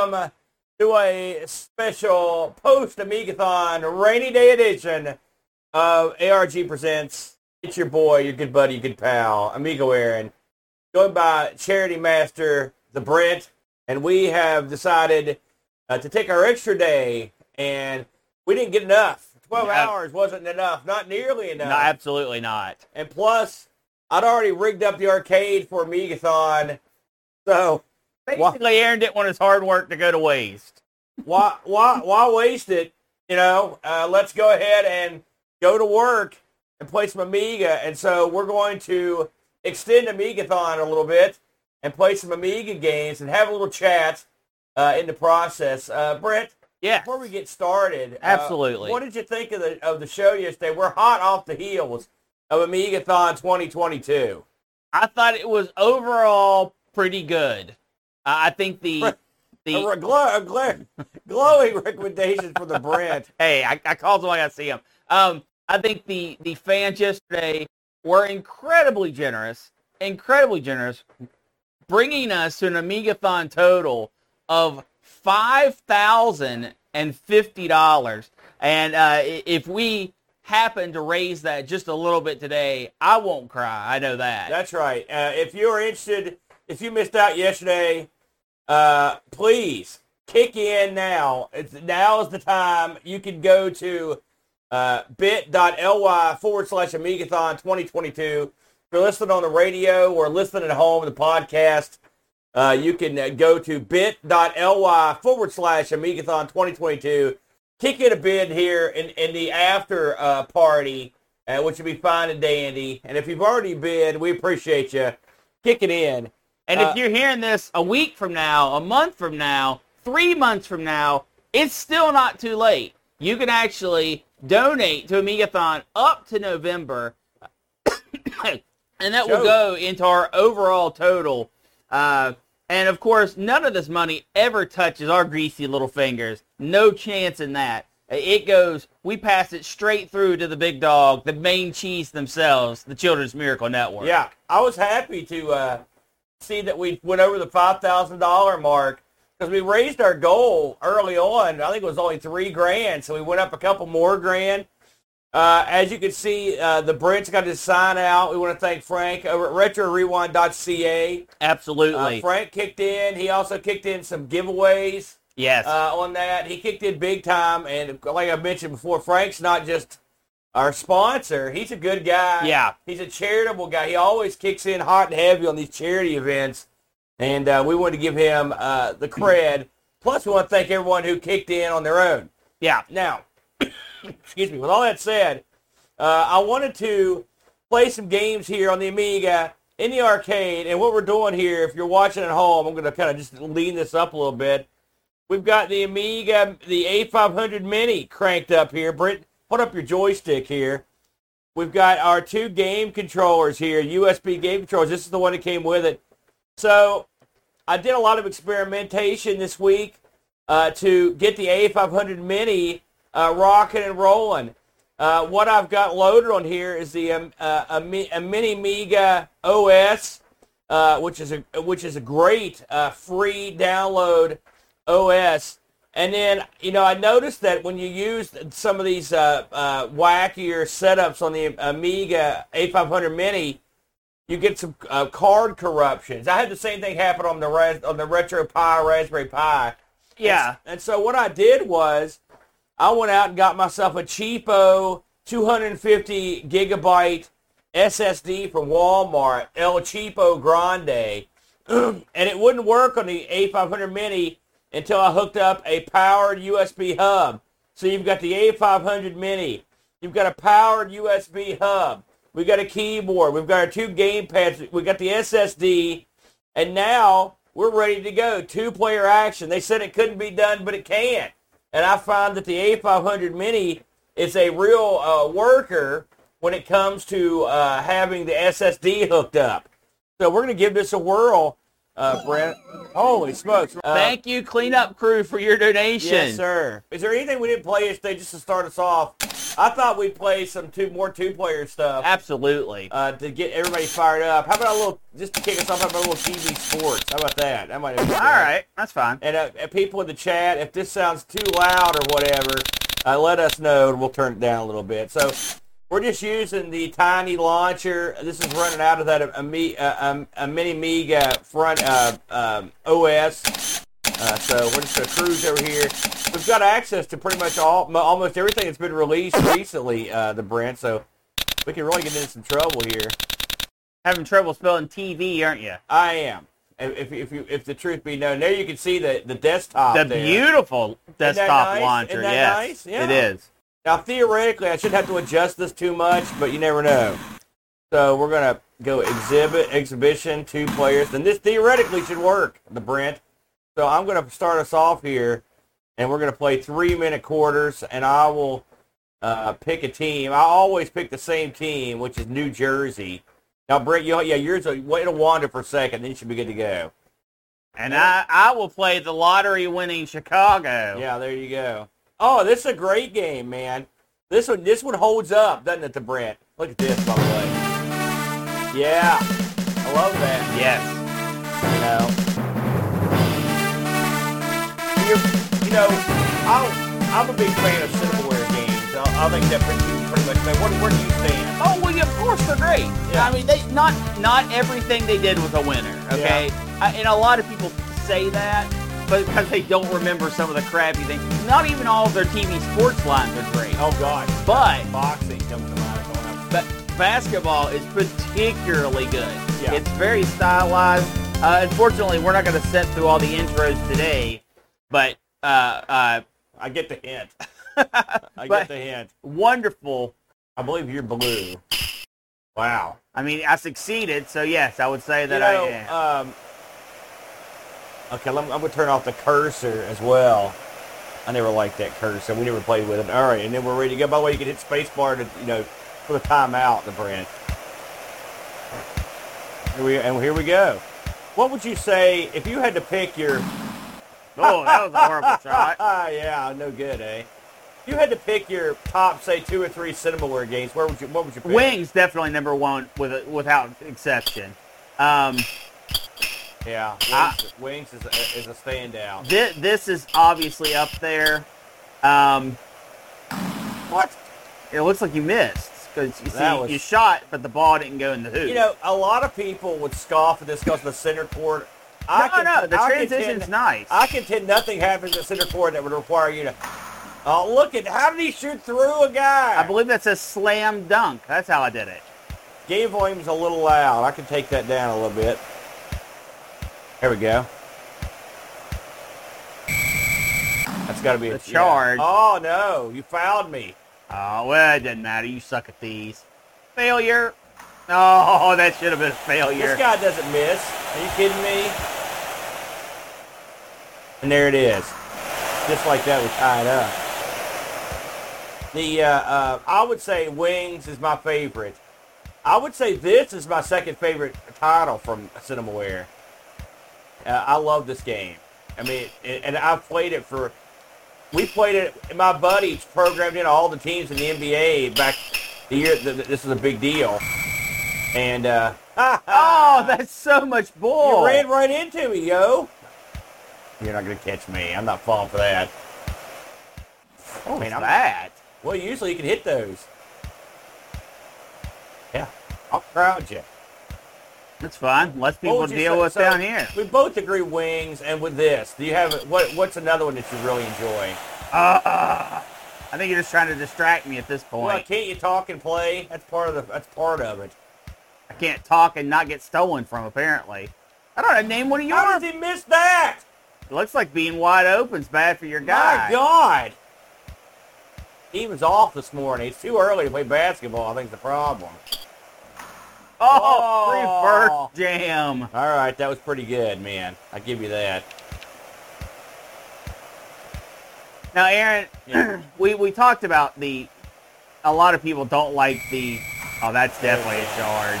welcome to a special post Amigathon rainy day edition of ARG Presents. It's your boy, your good buddy, your good pal, Amigo Aaron, joined by Charity Master, the Brent, and we have decided uh, to take our extra day, and we didn't get enough. 12 No. hours wasn't enough, not nearly enough. No, absolutely not. And plus, I'd already rigged up the arcade for Amigathon. So Basically, Aaron didn't want his hard work to go to waste. why, why, why waste it? You know, uh, let's go ahead and go to work and play some Amiga. And so we're going to extend Amigathon a little bit and play some Amiga games and have a little chat uh, in the process. Uh, Brent, Yeah. before we get started, uh, Absolutely. what did you think of the of the show yesterday? We're hot off the heels of Amigathon 2022. I thought it was overall pretty good. Uh, I think the the glow, a gla- glowing recommendation for the Brent. hey, I, I called him. I got see him. Um, I think the the fans yesterday were incredibly generous, incredibly generous, bringing us to an Amigathon total of five thousand and fifty dollars. And uh, if we happen to raise that just a little bit today, I won't cry. I know that. That's right. Uh, if you are interested, if you missed out yesterday, uh, please kick in now. It's, now is the time. You can go to uh, bit.ly forward slash Amigathon 2022. If you're listening on the radio or listening at home, the podcast, uh, you can uh, go to bit.ly forward slash Amigathon 2022. Kick in a bid here in, in the after uh, party, uh, which will be fine and dandy. And if you've already bid, we appreciate you. Kick in. And Uh, if you're hearing this a week from now, a month from now, three months from now, it's still not too late. You can actually donate to Amigathon up to November, and that will go into our overall total. Uh, and of course, none of this money ever touches our greasy little fingers. No chance in that. It goes, we pass it straight through to the big dog, the main cheese themselves, the Children's Miracle Network. Yeah, I was happy to uh, see that we went over the five thousand dollar mark because we raised our goal early on. I think it was only three grand, so we went up a couple more grand. Uh, as you can see, uh, the Brent's got his sign out. We want to thank Frank over at RetroRewind.ca. Absolutely. Uh, Frank kicked in. He also kicked in some giveaways yes. uh, on that. He kicked in big time, and like I mentioned before, Frank's not just our sponsor. He's a good guy. Yeah. he's a charitable guy. He always kicks in hot and heavy on these charity events, and uh, we want to give him uh, the cred. Plus, we want to thank everyone who kicked in on their own. yeah. Now, excuse me. With all that said, uh, I wanted to play some games here on the Amiga in the arcade. And what we're doing here, if you're watching at home, I'm going to kind of just lean this up a little bit. We've got the Amiga, the A500 Mini cranked up here. Brent, put up your joystick here. We've got our two game controllers here, USB game controllers. This is the one that came with it. So I did a lot of experimentation this week uh, to get the A500 Mini uh, rocking and rolling. Uh, what I've got loaded on here is the um, uh, a, a Mini Mega OS, uh, which is a which is a great uh, free download OS. And then you know I noticed that when you use some of these uh, uh, wackier setups on the Amiga A500 Mini, you get some uh, card corruptions. I had the same thing happen on the res- on the RetroPie Raspberry Pi. Yeah. And so what I did was I went out and got myself a cheapo 250 gigabyte SSD from Walmart, El Cheapo Grande. and it wouldn't work on the A500 Mini until I hooked up a powered USB hub. So you've got the A500 Mini. You've got a powered USB hub. We've got a keyboard. We've got our two game pads. We've got the SSD. And now we're ready to go. Two-player action. They said it couldn't be done, but it can. And I find that the A500 Mini is a real uh, worker when it comes to uh, having the SSD hooked up. So we're going to give this a whirl, uh, Brent. Holy smokes. Uh, Thank you, cleanup crew, for your donation. Yes, sir. Is there anything we didn't play yesterday just to start us off? I thought we'd play some two more two-player stuff Absolutely. uh, to get everybody fired up. How about a little, just to kick us off, how about a little TV sports? How about that? That might. All right, that's fine. And uh, people in the chat, if this sounds too loud or whatever, uh, let us know and we'll turn it down a little bit. So we're just using the tiny launcher. This is running out of that Ami- uh, um, a mini Amiga front uh, um, OS. Uh, so we're just going to cruise over here. We've got access to pretty much all, almost everything that's been released recently, uh, the Brent. So we can really get into some trouble here. Having trouble spelling TV, aren't you? I am. If, if, you, if the truth be known, there you can see the, the desktop The there. beautiful desktop nice? launcher. Yes, nice? Yeah. it is. Now, theoretically, I shouldn't have to adjust this too much, but you never know. So we're going to go exhibit, exhibition, two players. And this theoretically should work, the Brent. So I'm going to start us off here, and we're going to play three-minute quarters, and I will uh, pick a team. I always pick the same team, which is New Jersey. Now, Brent, you, yeah, yours, will- it'll wander for a second, then you should be good to go. And I, I will play the lottery winning Chicago. Yeah, there you go. Oh, this is a great game, man. This one, this one holds up, doesn't it, the Brent? Look at this, by the way. Yeah, I love that. Yes. You know, You're, you know, I, I'm a big fan of Cinemaware games. I, I think that pretty, pretty much. Man, what, where do you stand? Oh well, yeah, of course they're great. Yeah. I mean, they not not everything they did was a winner. Okay, I, and a lot of people say that, but because they don't remember some of the crappy things. Not even all of their TV sports lines are great. Oh God, But boxing comes to mind. But basketball is particularly good. Yeah. It's very stylized. Uh, unfortunately, we're not going to sit through all the intros today, but uh, uh, I get the hint. I get the hint. wonderful. I believe you're blue. Wow. I mean, I succeeded, so yes, I would say that you know, I am. um, okay, let me, I'm going to turn off the cursor as well. I never liked that cursor. We never played with it. All right, and then we're ready to go. By the way, you can hit spacebar to, you know, for the timeout, the Brent. Here we, and here we go. What would you say if you had to pick your... oh, that was a horrible shot. Ah, yeah, no good, eh? If you had to pick your top, say, two or three Cinemaware games, where would you, what would you pick? Wings definitely number one with without exception. Um, Yeah, Wings, I- Wings is, a, is a standout. this, this is obviously up there. Um, What? it looks like you missed because you see was- you shot, but the ball didn't go in the hoop. You know, a lot of people would scoff at this because the center court. I no, no, the I transition's contend- nice. I contend nothing happens at the center court that would require you to. Oh, look at how did he shoot through a guy? I believe that's a slam dunk. That's how I did it. game volume's a little loud. I can take that down a little bit. There we go. That's got to be a charge. yeah. Oh no, you fouled me. Oh well, it doesn't matter. You suck at these. Failure. Oh, that should have been a failure. This guy doesn't miss. Are you kidding me? And there it is. Just like that, we tied up. The uh, uh, I would say Wings is my favorite. I would say this is my second favorite title from Cinemaware. Uh, I love this game. I mean, and and I've played it for. We played it. My buddies programmed in all the teams in the NBA back the year. th th- This is a big deal. And uh, oh, that's so much bull. you ran right into me, yo. You're not gonna catch me. I'm not falling for that. What was Man, I'm- that? Well, usually you can hit those. Yeah, I'll crowd you. That's fine. Less people deal say- with so down here. We both agree wings, and with this, do you have what? What's another one that you really enjoy? Uh, I think you're just trying to distract me at this point. Well, can't you talk and play? That's part of the. That's part of it. I can't talk and not get stolen from, apparently. I don't know. Name one of yours. How does he miss that? It looks like being wide open's bad for your guy. My. God. He was off this morning. It's too early to play basketball. I think is the problem. Oh, Oh. reverse jam. All right, that was pretty good, man. I give you that. Now, Aaron, Yeah. we, we talked about the. A lot of people don't like the. Oh, that's definitely a charge.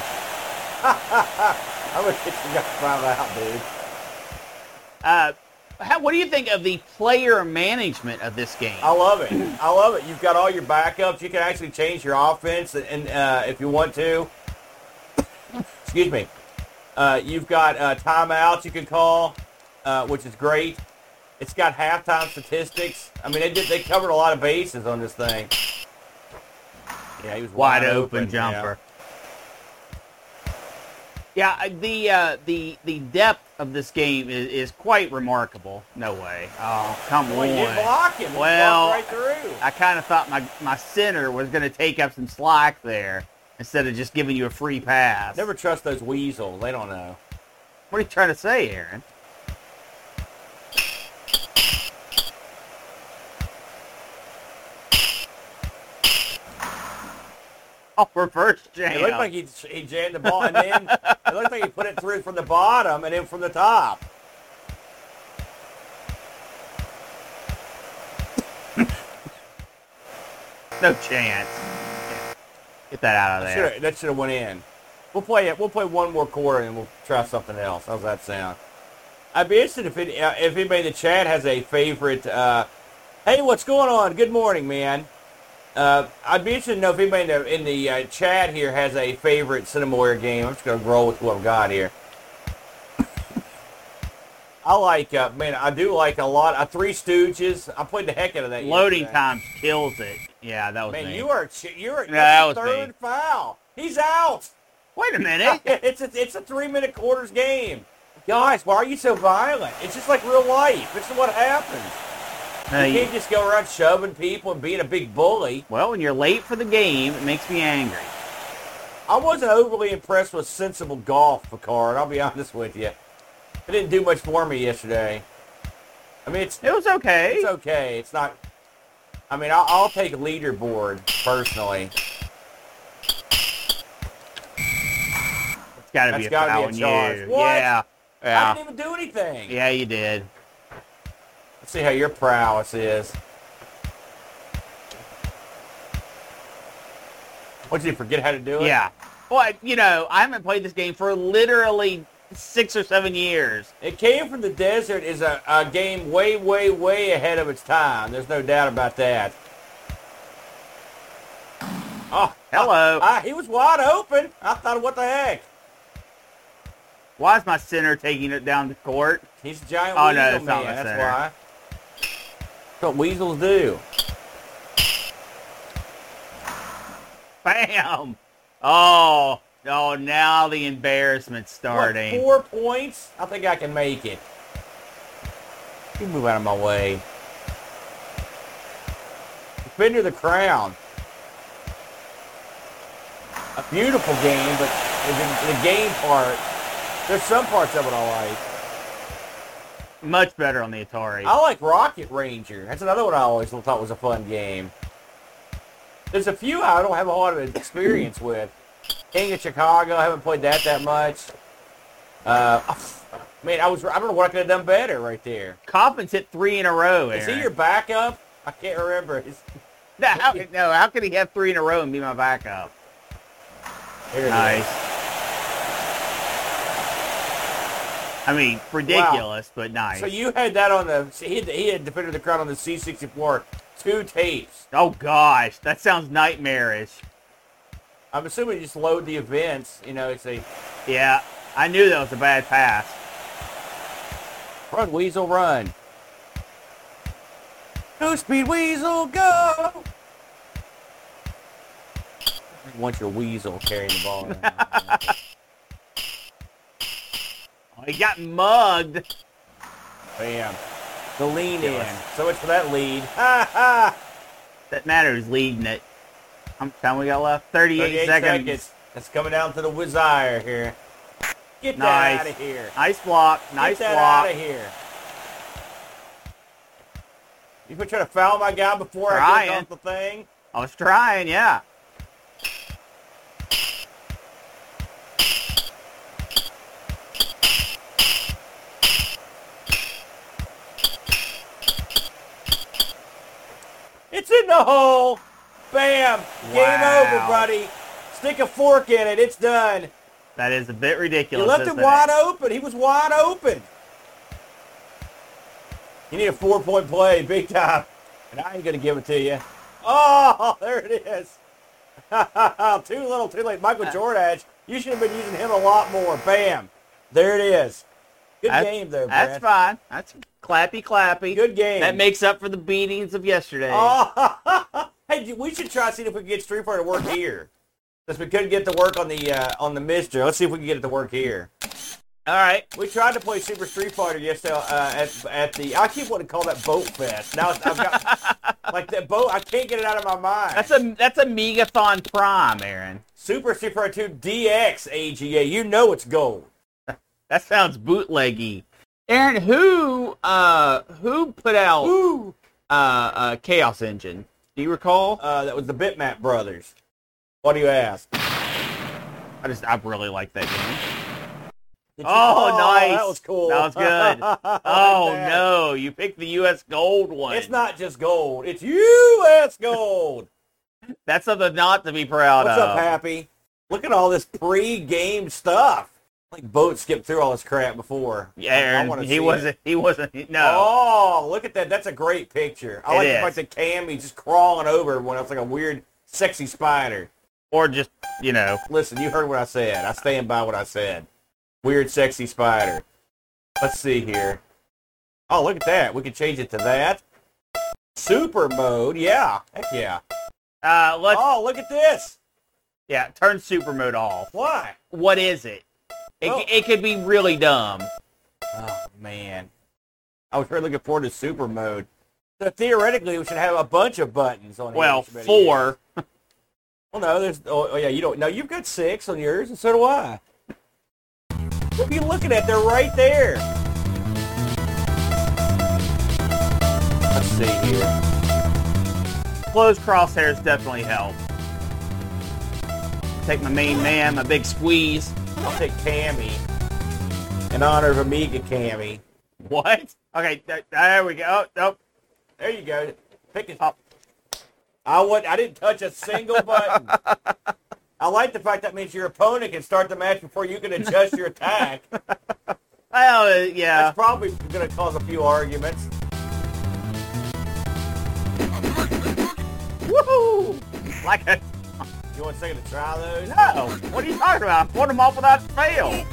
I'm gonna get you guys find out, dude. Uh, How, what do you think of the player management of this game? I love it. I love it. You've got all your backups. You can actually change your offense, and uh, if you want to. Excuse me. Uh, you've got uh, timeouts you can call, uh, which is great. It's got halftime statistics. I mean, they did they covered a lot of bases on this thing. Yeah, he was Wide wide, open yeah. jumper. Yeah, I- the uh, the the depth of this game is, is quite remarkable. No way. Oh, come Well, on. you didn't block him. Well, walked right through. I kind of thought my my center was going to take up some slack there instead of just giving you a free pass. Never trust those weasels. They don't know. What are you trying to say, Aaron? Oh, reverse jam. It looked like he, he jammed the ball, and then it looked like he put it through from the bottom and then from the top. no chance. Get that out of there. Should've- that should have went in. We'll play it. We'll play one more quarter and we'll try something else. How's that sound? I'd be interested if it, uh, if anybody in the chat has a favorite. Uh, hey, what's going on? Good morning, man. Uh, I'd be interested to know if anybody in the, in the uh, chat here has a favorite Cinemaware game. I'm just gonna roll with what I've got here. I like, uh, man, I do like a lot. Uh, Three Stooges. I played the heck out of that. Loading yesterday. time kills it. Yeah, that was Man, me. you are ch- you're Yeah, that's that the was me. third foul. He's out. Wait a minute. it's a it's a three minute quarters game. Guys, why are you so violent? It's just like real life. This is what happens. You you- can't just go around shoving people and being a big bully. well, when you're late for the game, it makes me angry. I wasn't overly impressed with sensible golf, Picard. I'll be honest with you. It didn't do much for me yesterday. I mean, it's It was okay. it's okay. It's not. I mean, I'll, I'll take leaderboard personally. It's got to be a gotta be foul a on charge. you. What? Yeah. I didn't even do anything. Yeah, you did. Let's see how your prowess is. What did you forget how to do it? Yeah. Well, you know, I haven't played this game for literally six or seven years. It Came from the Desert is a, a game way, way, way ahead of its time. There's no doubt about that. Oh, Hello. ah, he was wide open. I thought, what the heck? Why is my center taking it down the court? He's a giant Oh, weasel no, it's not man. That's center. why. That's what weasels do. Bam! Oh, oh, now the embarrassment's What, starting. four points? I think I can make it. You move out of my way. Defender the crown. A beautiful game, but the, the game part, there's some parts of it I like. Much better on the Atari. I like Rocket Ranger. That's another one I always thought was a fun game. There's a few I don't have a lot of experience with. King of Chicago, I haven't played that that much. Uh, man, I was I don't know what I could have done better right there. Coffins hit three in a row. Is he your backup? I can't remember. No, how, no, how could he have three in a row and be my backup? it is. Nice. I mean, ridiculous, but nice. So you had that on the he had, he had Defender of the Crown on the C64 two tapes. oh gosh, that sounds nightmarish. I'm assuming you just load the events. You know, it's a Yeah, I knew that was a bad pass. Run, Weasel, run. Go, Speed Weasel, go! You want your Weasel carrying the ball. Oh, he got mugged. Bam. The lean in. So much for that lead. Ha ha! That matters, leading it. How much time we got left? 38, 38 seconds. seconds. That's coming down to the Wizire here. Get Nice. that out of here. Nice block. Nice Get that block. out of here. You been trying to foul my guy before I Trying. get off the thing? I was trying, yeah. It's in the hole. Bam. Game over, buddy. Stick a fork in it. It's done. That is a bit You ridiculous. left him isn't it? wide open. He was wide open. You need a four-point play, big time. And I ain't going to give it to you. Oh, there it is. too little, too late. Michael uh. Jordash, you should have been using him a lot more. Bam. There it is. Good That's- game there, Brad. That's fine. That's clappy, clappy. Good game. That makes up for the beatings of yesterday. Oh, hey, we should try seeing if we can get Street Fighter to work here. Since we couldn't get to work on the uh, on the Mister, let's see if we can get it to work here. All right. We tried to play Super Street Fighter yesterday uh, at at the. I keep wanting to call that Boat Fest. Now I've got like that boat. I can't get it out of my mind. That's a that's a Megathon Prime, Aaron. Super Street Fighter 2 DX AGA. You know it's gold. That sounds bootleggy. Aaron, who uh who put out uh, uh Chaos Engine? Do you recall? Uh, that was the Bitmap brothers. What do you ask? I just I really like that game. Did you- Oh, nice. That was cool. That was good. Oh that. no, you picked the US gold one. It's not just gold. It's U.S. gold. That's something not to be proud What's of. What's up, Happy? Look at all this pre-game stuff. Like Boat skipped through all this crap before. Yeah, Aaron, he wasn't. He wasn't. No. Oh, look at that. That's a great picture. I It like the is. fact that Cammy just crawling over when it's like a weird, sexy spider. Or just you know. Listen, you heard what I said. I stand by what I said. Weird, sexy spider. Let's see here. Oh, look at that. We can change it to that. Super mode. Yeah. Heck yeah. Uh, let's. Oh, look at this. Yeah, turn super mode off. Why? What is it? It, it could be really dumb. Oh, man. I was really looking forward to super mode. So theoretically, we should have a bunch of buttons on. Well, four. Well, no, there's. Oh, oh, yeah, you don't. No, you've got six on yours, and so do I. What are you looking at? They're right there. Let's see here. Closed crosshairs definitely help. Take my main man, my big squeeze. I'll take Cammy in honor of Amiga Cammy. What? Okay, th- there we go. Oh, oh. There you go. Pick it Oh. I would. I didn't touch a single button. I like the fact that means your opponent can start the match before you can adjust your attack. Well, uh, yeah. That's probably going to cause a few arguments. Woohoo! Like a You want a second to try those? no. What are you talking about? I Put them off without fail.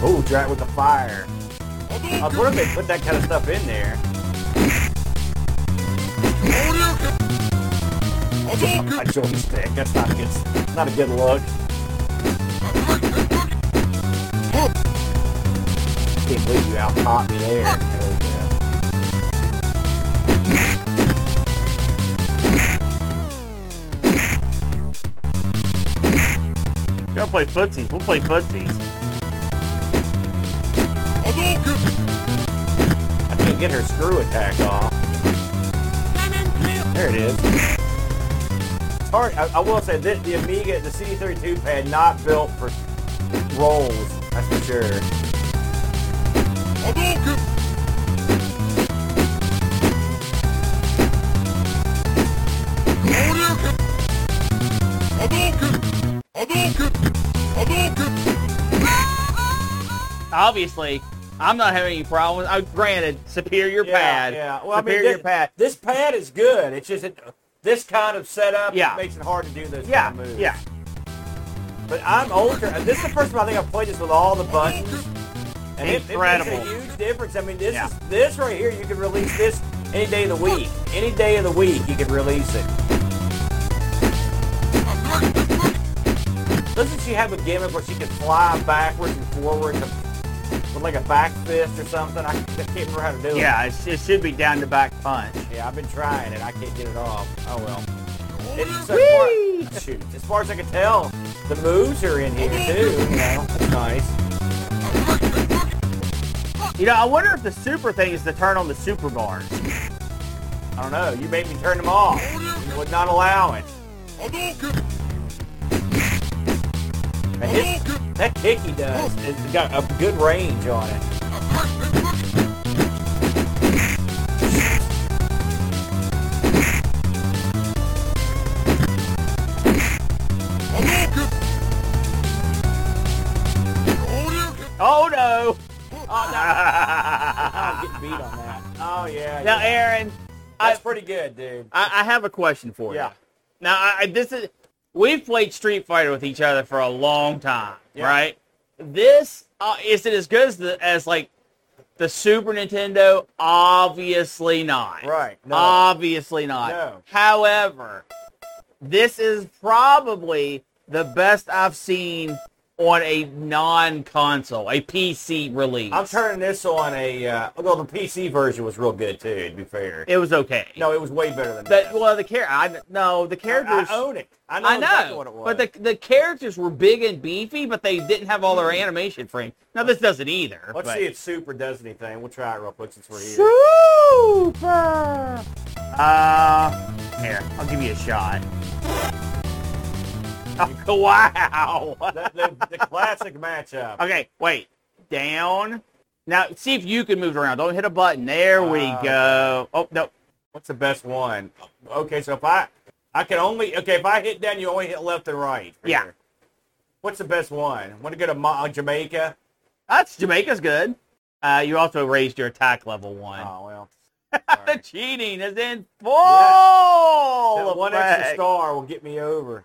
Oh, try it with the fire. I was if they put that kind of stuff in there. My joystick. That's not a good. Not a good look. Can't believe you out caught me there. There we go. Go play footsies. We'll play footsies. I can't get her screw attack off. There it is. It's hard. I, I will say this: the Amiga, the CD32 pad, not built for rolls. That's for sure. Obviously, I'm not having any problems. Uh, granted, superior Yeah, pad. yeah. Well, I mean, this, pad. this pad is good. It's just it, this kind of setup Yeah. makes it hard to do those Yeah, kind of moves. yeah. But I'm older. and This is the first time I think I've played this with all the buttons. And it, it makes a huge difference. I mean, this Yeah. is this right here. You can release this any day of the week. Any day of the week, you can release it. Doesn't she have a gimmick where she can fly backwards and forwards with like a back fist or something? I, I can't remember how to do it. Yeah, it, it should be down to back punch. Yeah, I've been trying it. I can't get it off. Oh well. It's, Whee! as, far, shoot, as far as I can tell, the moves are in here too. You know, that's nice. You know, I wonder if the super thing is to turn on the super bars. I don't know. You made me turn them off. You would not allow it. Man, his, that kick he does, it's got a good range on it. Oh. I'm getting beat on that. Oh, yeah. Now, yeah. Aaron, I, That's pretty good, dude. I, I have a question for you. Yeah. Now, I, I- this is we've played Street Fighter with each other for a long time, Yeah. right? This uh, is it as good as the as like the Super Nintendo? Obviously not. Right. No. Obviously not. No. However, this is probably the best I've seen on a non-console, a PC release. I'm turning this on a, uh, although the PC version was real good, too, to be fair. It was okay. no, it was way better than That well, the char- I no, the I, characters. I own it. I know, I know, exactly what it was. but the the characters were big and beefy, but they didn't have all their animation frame. Now this doesn't either. Let's but- see if Super does anything. We'll try it real quick since we're here. Super. Uh, here, I'll give you a shot. Wow. the, the, the classic matchup. okay, wait. Down. Now, see if you can move around. Don't hit a button. There we Uh, go. Oh, no. What's the best one? Okay, so if I, I can only, okay, if I hit down, you only hit left and right. Yeah. Here. What's the best one? Want to go to Ma- uh, Jamaica? That's Jamaica's good. Uh, you also raised your attack level one. Oh, well. the cheating is in full That one extra star will get me over.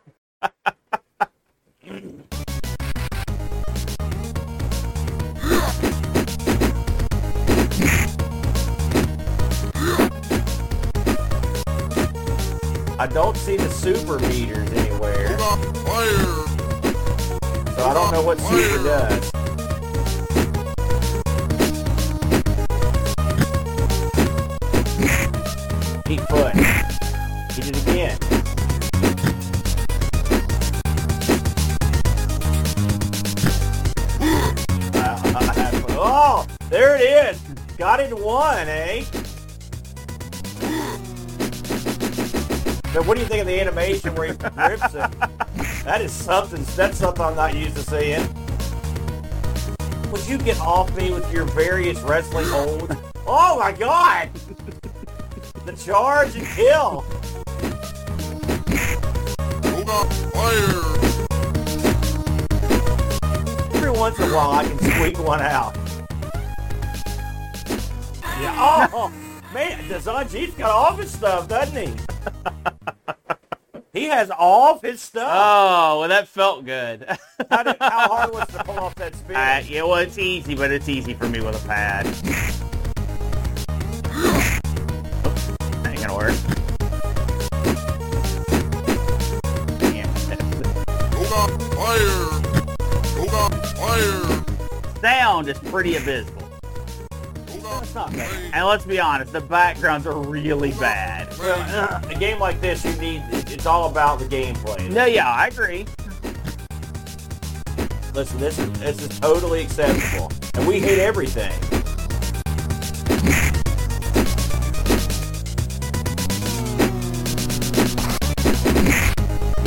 I don't see the super meters anywhere, so I don't know what super does. Keep foot. Hit it again. Oh, there it is. Got it in one, eh? But what do you think of the animation where he grips it? That is something. That's something I'm not used to seeing. Would you get off me with your various wrestling holds? Oh my God! The charge and kill. Every once in a while, I can squeak one out. Yeah. Oh man, Zangief's got all of his stuff, doesn't he? he has all of his stuff. Oh, well, that felt good. how, did, how hard was it to pull off that spin? Uh, yeah, well, it's easy, but it's easy for me with a pad. That ain't gonna work. Fire! Fire! Sound is pretty abysmal. And let's be honest, the backgrounds are really bad. Well, a game like this, you need. It's all about the gameplay. No, yeah, I agree. Listen, this is this is totally acceptable, and we hate everything.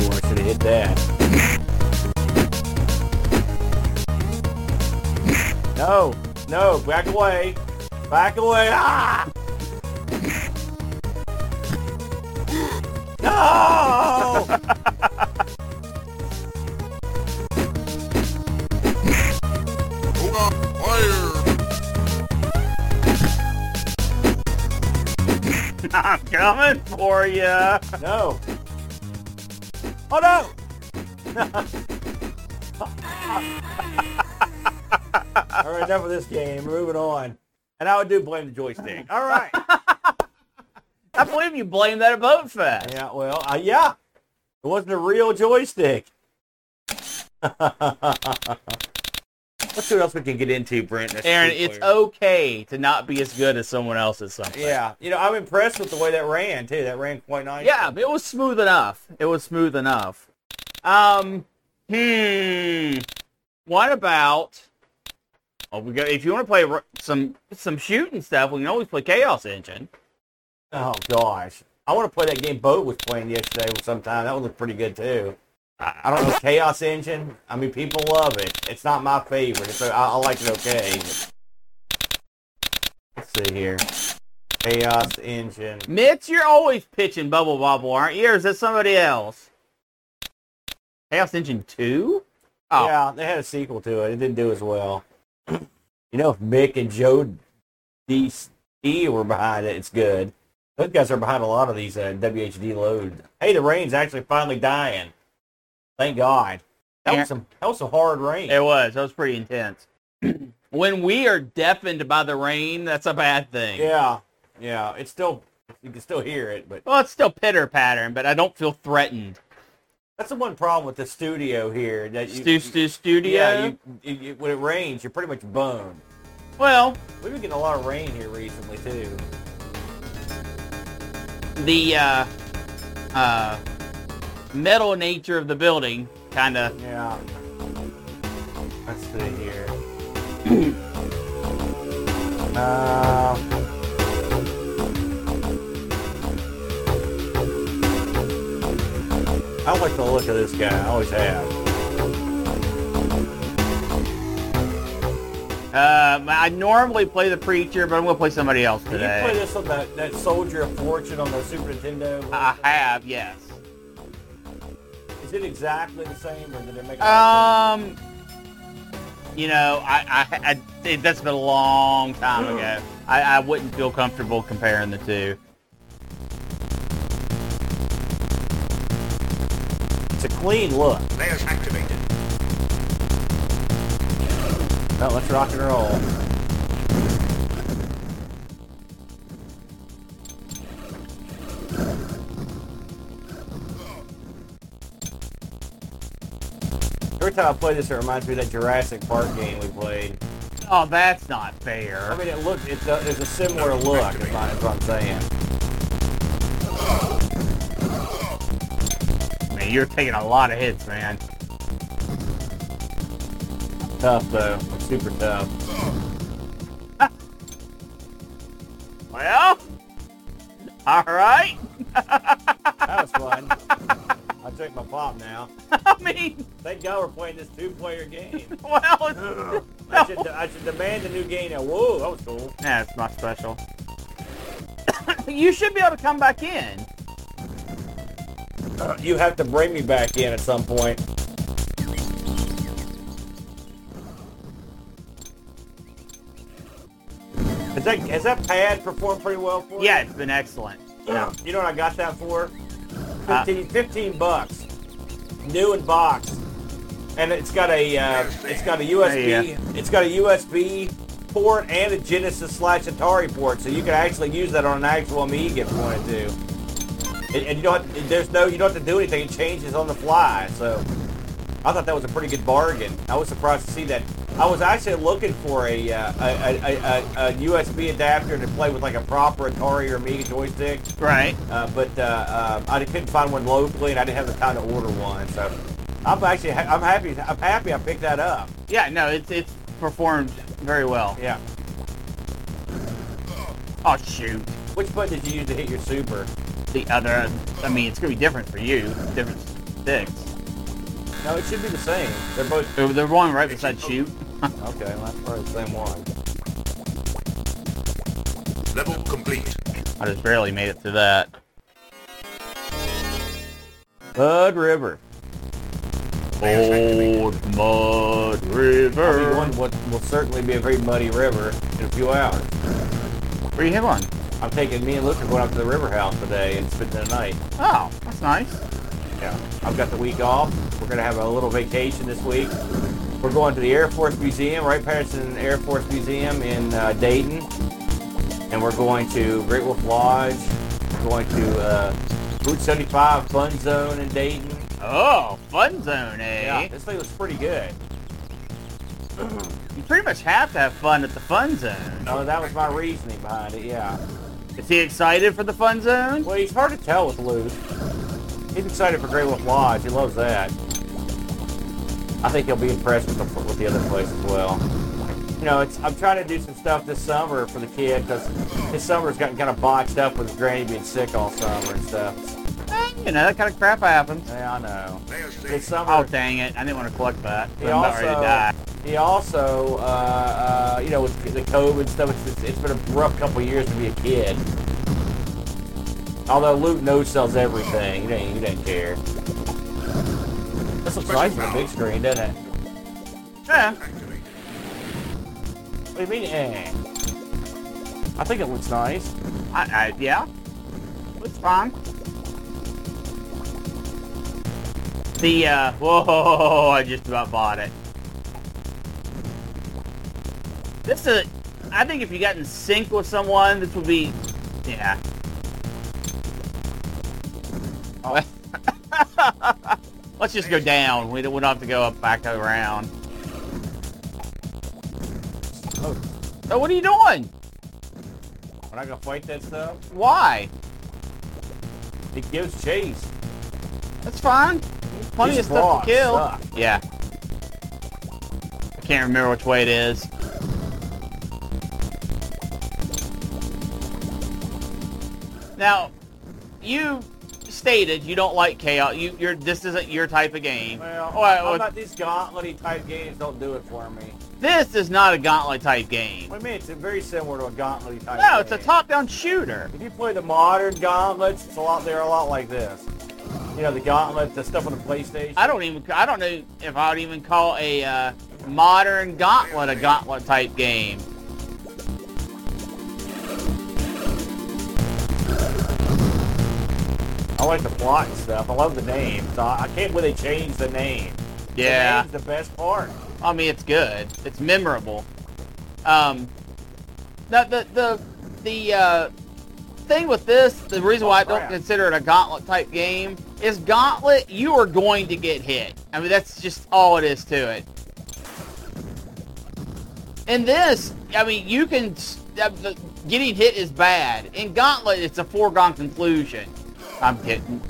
Ooh, I should have hit that. No, no, back away, back away. Ah! No! I'm coming for you. No. Oh no! All right, enough of this game. Moving on. And I would do blame the joystick. All right. I believe you blame that at Boat Fest. Yeah, well, uh, yeah. It wasn't a real joystick. Let's see what else we can get into, Brent. That's Aaron, it's okay to not be as good as someone else at something. Yeah, you know, I'm impressed with the way that ran too. That ran quite nice. Yeah, it was smooth enough. It was smooth enough. Um, hmm. What about? Oh, we got. If you want to play some some shooting stuff, we can always play Chaos Engine. Oh gosh, I want to play that game Boat was playing yesterday sometime. That one looked pretty good too. I don't know Chaos Engine. I mean, people love it. It's not my favorite. It's, I, I like it okay. Let's see here. Chaos Engine. Mitch, you're always pitching Bubble Bobble, aren't you? Or is that somebody else? Chaos Engine Two? Oh, Yeah, they had a sequel to it. It didn't do as well. You know, if Mick and Joe D were behind it, it's good. Those guys are behind a lot of these uh, WHD loads. Hey, the rain's actually finally dying. Thank God. That Yeah. was some that was some hard rain. It was. That was pretty intense. when we are deafened by the rain, that's a bad thing. Yeah, yeah. It's still you can still hear it, but Well, it's still pitter pattern, but I don't feel threatened. That's the one problem with the studio here. That you, Stu Stu Studio. Yeah, you, you, when it rains, you're pretty much boned. well, We've been getting a lot of rain here recently too. the uh, uh, metal nature of the building kind of. Yeah. Let's see here. uh, I like the look of this guy. I always have. Uh, I normally play the preacher, but I'm gonna play somebody else Did you play this on that, that Soldier of Fortune on the Super Nintendo? I have, yes. Is it exactly the same, or did they make it? Um, you know, I, I, I it, that's been a long time ago. I, I wouldn't feel comfortable comparing the two. It's a clean look. Layers activated. Well, let's rock and roll. Every time I play this, it reminds me of that Jurassic Park game we played. Oh, that's not fair. I mean, it looks, it's a, it's a similar look, is what I'm saying. Man, you're taking a lot of hits, man. Tough, though. Super tough. Ah. Well, all right. That was fun. I'll take my pop now. I mean, Thank God we're playing this two-player game. well, it's, I should, I should demand a new game now. Whoa, that was cool. yeah, it's not special. you should be able to come back in. You have to bring me back in at some point. Has that, has that pad performed pretty well for you? Yeah, it's been excellent. Yeah. You know what I got that for? Uh, 15, 15 bucks. New in box. And it's got a uh, it's got a There you USB it's got a USB port and a Genesis slash Atari port, so you can actually use that on an actual Amiga if you wanted to. And, and you don't have, there's no you don't have to do anything. It changes on the fly. So I thought that was a pretty good bargain. I was surprised to see that. I was actually looking for a, uh, a, a, a, a USB adapter to play with like a proper Atari or Amiga joystick. Right. Uh, but uh, uh, I couldn't find one locally, and I didn't have the time to order one. So I'm actually ha- I'm happy I'm happy I picked that up. Yeah, no, it's it's performed very well. Yeah. Oh shoot. Which button did you use to hit your super? The other, I mean, it's gonna be different for you. Different sticks. No, it should be the same. They're both The, the one right beside shoot. okay. Well, that's probably the same one. Level complete. I just barely made it through that. Mud River. Old Mud River. going what will certainly be a very muddy river in a few hours. Where you hit one? I'm taking me and Luke are going up to the river house today and spending the night. Oh, that's nice. Yeah. I've got the week off. We're gonna have a little vacation this week. We're going to the Air Force Museum, Wright Patterson Air Force Museum in uh, Dayton, and we're going to Great Wolf Lodge. We're going to uh, Route 75 Fun Zone in Dayton. Oh, fun zone, eh? Yeah, this thing was pretty good. You pretty much have to have fun at the fun zone. Oh, that was my reasoning behind it. Yeah. Is he excited for the fun zone? Well, he's hard to tell with Luke. He's excited for Great Wolf Lodge. He loves that. I think he'll be impressed with the with the other place as well. You know, it's I'm trying to do some stuff this summer for the kid because his summer's gotten kind of boxed up with granny being sick all summer and stuff. You know, that kind of crap happens. Yeah, I know. His summer. Oh, dang it. I didn't want to collect that. He I'm about ready to also- die. He also, uh, uh, you know, with the COVID stuff, it's, it's, it's been a rough couple years to be a kid. Although Luke knows sells everything, he didn't, he didn't care. This looks nice on the big screen, doesn't it? Yeah. What do you mean, eh? I think it looks nice. I, I, yeah, Looks fine. The uh, whoa! I just about bought it. This is, I think, if you got in sync with someone, this would be, yeah. Oh. Let's just go down. We don't, we don't have to go up back around. Oh, So what are you doing? we're not gonna fight that stuff. Why? It gives chase. That's fine. Plenty These of stuff to kill. suck. Yeah. I can't remember which way it is. Now, you stated you don't like chaos. You, you're this isn't your type of game. Well, Oh, I- I'm these gauntlet type games don't do it for me. This is not a gauntlet type game. What do you mean? It's very similar to a gauntlet type. No, it's a top-down shooter. If you play the modern gauntlets, it's a lot. They're a lot like this. You know, the gauntlet, the stuff on the PlayStation. I don't even. I don't know if I would even call a uh, modern gauntlet a gauntlet type game. I like the plot and stuff. I love the name. So I I can't believe they changed the name. Yeah. The name's the best part. I mean, it's good. It's memorable. Um, the the the the uh, thing with this, the reason why I don't consider it a gauntlet type game is gauntlet. You are going to get hit. I mean, that's just all it is to it. In this, I mean, you can. uh, Getting hit is bad. In gauntlet, it's a foregone conclusion. I'm kidding.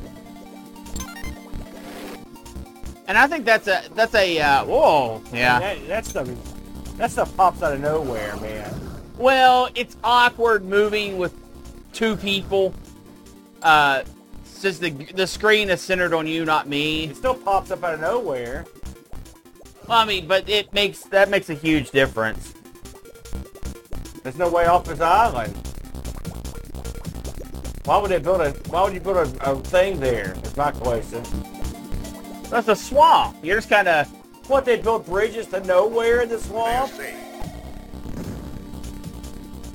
And I think that's a that's a uh, whoa yeah. That, that stuff that stuff pops out of nowhere, man. Well, it's awkward moving with two people. Uh, since the the screen is centered on you, not me. It still pops up out of nowhere. Well, I mean, but it makes that makes a huge difference. There's no way off this island. Why would they build a? Why would you build a, a thing there? Is my question. That's a swamp. You're just kind of What they built bridges to nowhere in the swamp?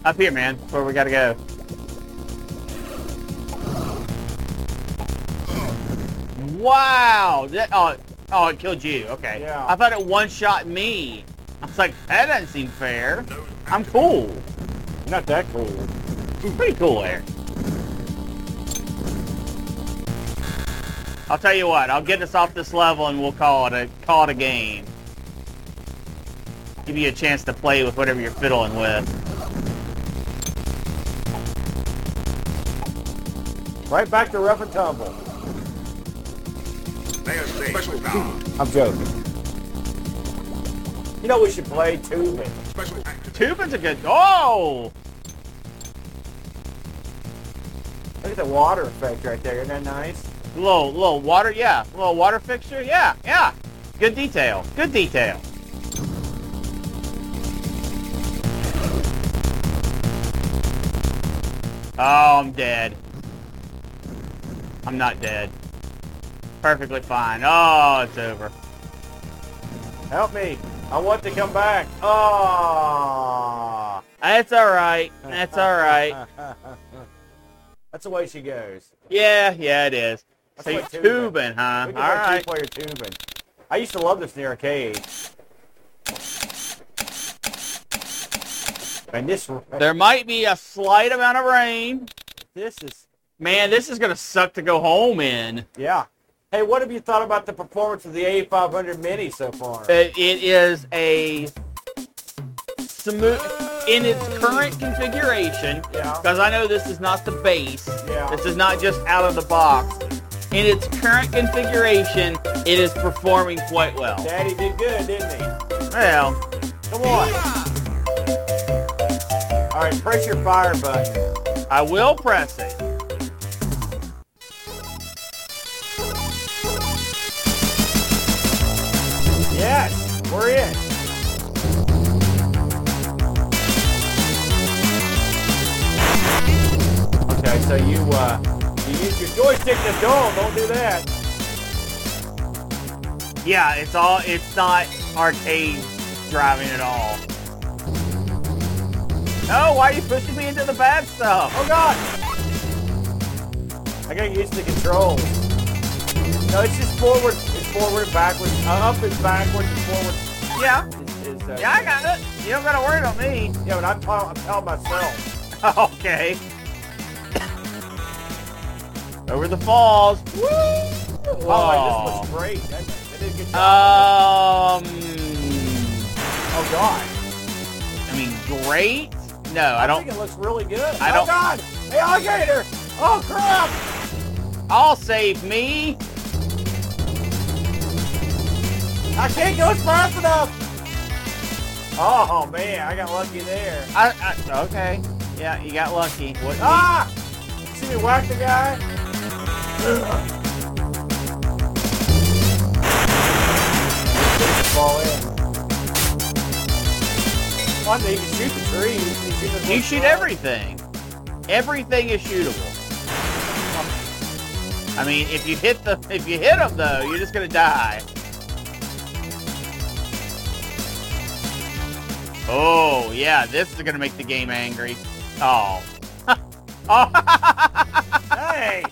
Up here, man. Where we gotta go. Wow! That, oh, oh, it killed you. Okay. Yeah. I thought it one shot me. I was like, that doesn't seem fair. I'm cool. Not that cool. I'm Pretty cool there. I'll tell you what. I'll get us off this level and we'll call it a call it a game. Give you a chance to play with whatever you're fiddling with. Right back to rough and tumble. Fail safe. Special power. I'm joking. You know we should play Toobin'. Special. Toobin's a good. Oh, Look at the water effect right there. Isn't that nice? little little water. Yeah, little water fixture. Yeah, yeah. Good detail. Good detail. Oh, I'm dead. I'm not dead. Perfectly fine. Oh, it's over. Help me. I want to come back. Oh. That's all right. That's all right. That's the way she goes. Yeah, yeah, it is. That's So you're tubing. tubing, huh? All play two-player Toobin'. I used to love this in the arcade. And this, There might be a slight amount of rain. this is, Man, this is gonna suck to go home in. yeah. Hey, what have you thought about the performance of the A500 Mini so far? It, it is a smooth in its current configuration. Yeah. Because I know this is not the base. Yeah. This is not just out of the box. In its current configuration, it is performing quite well. Daddy did good, didn't he? Well, Come on. All right, press your fire button. I will press it. We're in. Okay, so you uh, you use your joystick to duel. Don't do that. Yeah, it's all. It's not arcade driving at all. No, why are you pushing me into the bad stuff? Oh God! I gotta get used to the controls. No, it's just forward. Forward, backwards. Up is backwards. And forward Yeah, is. is uh, yeah, I got it. You don't gotta worry about me. Yeah, but I'm telling, I'm telling myself. okay. Over the falls. Woo! Oh, this looks great. That, that did a good job. Um, oh God! I mean, great. No, I I don't. think it looks really good. I oh don't- God! Hey, alligator! Oh crap! I'll save me. I can't go fast enough. Oh man, I got lucky there. I, I okay. Yeah, you got lucky. What? Ah! See me whack the guy? Fall in. One day you can shoot the trees. You, shoot You shoot everything. Everything is shootable. I mean, if you hit the if you hit them though, you're just gonna die. Oh yeah, this is gonna make the game angry. Oh. oh. Hey!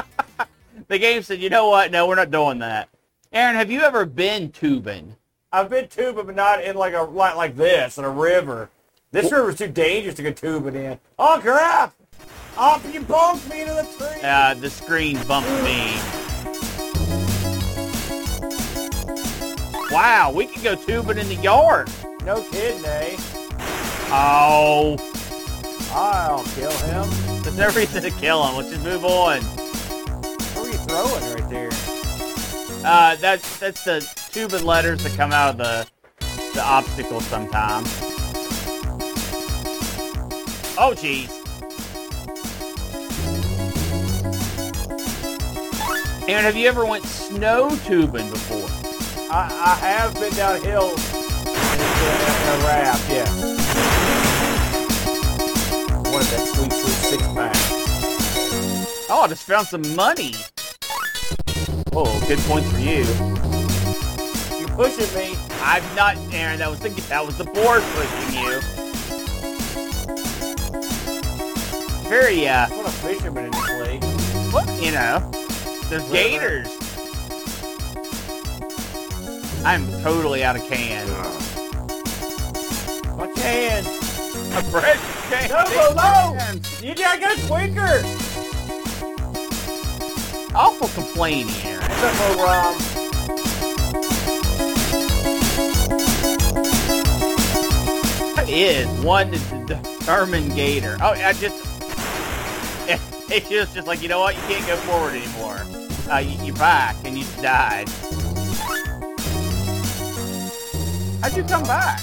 the game said, you know what? No, we're not doing that. Aaron, have you ever been tubing? I've been tubing, but not in like a like, like this in a river. This river's too dangerous to go tubing in. Oh crap! Oh, you bumped me into the tree. Uh, the screen bumped me. Wow, we could go tubing in the yard. No kidding, eh? Oh, I'll kill him. there's no reason to kill him. Let's just move on. What are you throwing right there? Uh, that's that's the tubing letters that come out of the the obstacles sometimes. Oh, jeez. Aaron, have you ever went snow tubing before? I, I have been downhill in a, raft, yeah. I wanted that sweet, sweet six pack. Oh, I just found some money. Oh, good point for you. You're pushing me. I'm not, Aaron. That was the that was the board pushing you. Very, uh, I'm a fisherman in this league. what you know? There's gators. I'm totally out of can. My can. A fresh can. No, no, no! You gotta go quicker. Awful complaining, Aaron. Except for, um, What is one determined gator? Oh, I just. It's just, just like, you know what? You can't go forward anymore. Uh, you, you're back and you died. How'd you come back?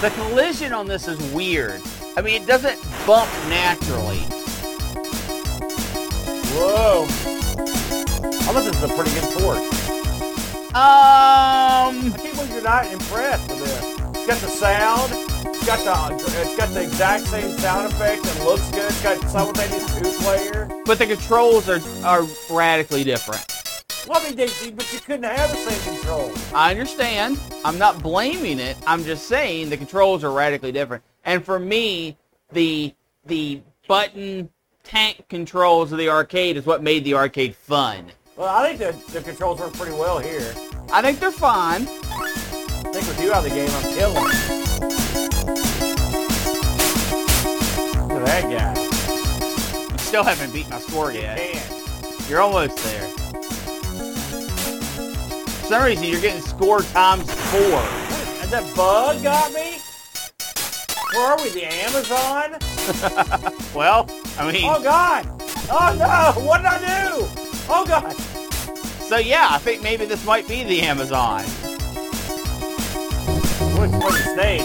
The collision on this is weird. I mean, it doesn't bump naturally. whoa. I thought this was a pretty good port. Um, I can't believe you're not impressed with this. It's got the sound. It's got the it's got the exact same sound effects. It looks good. It's got simultaneous two player. but the controls are, are radically different. Well, I mean, they, but you couldn't have the same control. I understand. I'm not blaming it. I'm just saying the controls are radically different. And for me, the the button tank controls of the arcade is what made the arcade fun. Well, I think the, the controls work pretty well here. I think they're fine. I think with you out of the game, I'm killing. Look at that guy. You still haven't beat my score yet. Man, You're almost there. For some reason, you're getting score times four. has that bug got me? Where are we? The Amazon? Well, I mean, Oh God! Oh no! What did I do? Oh God! so yeah, I think maybe this might be the Amazon. Which one's the snake?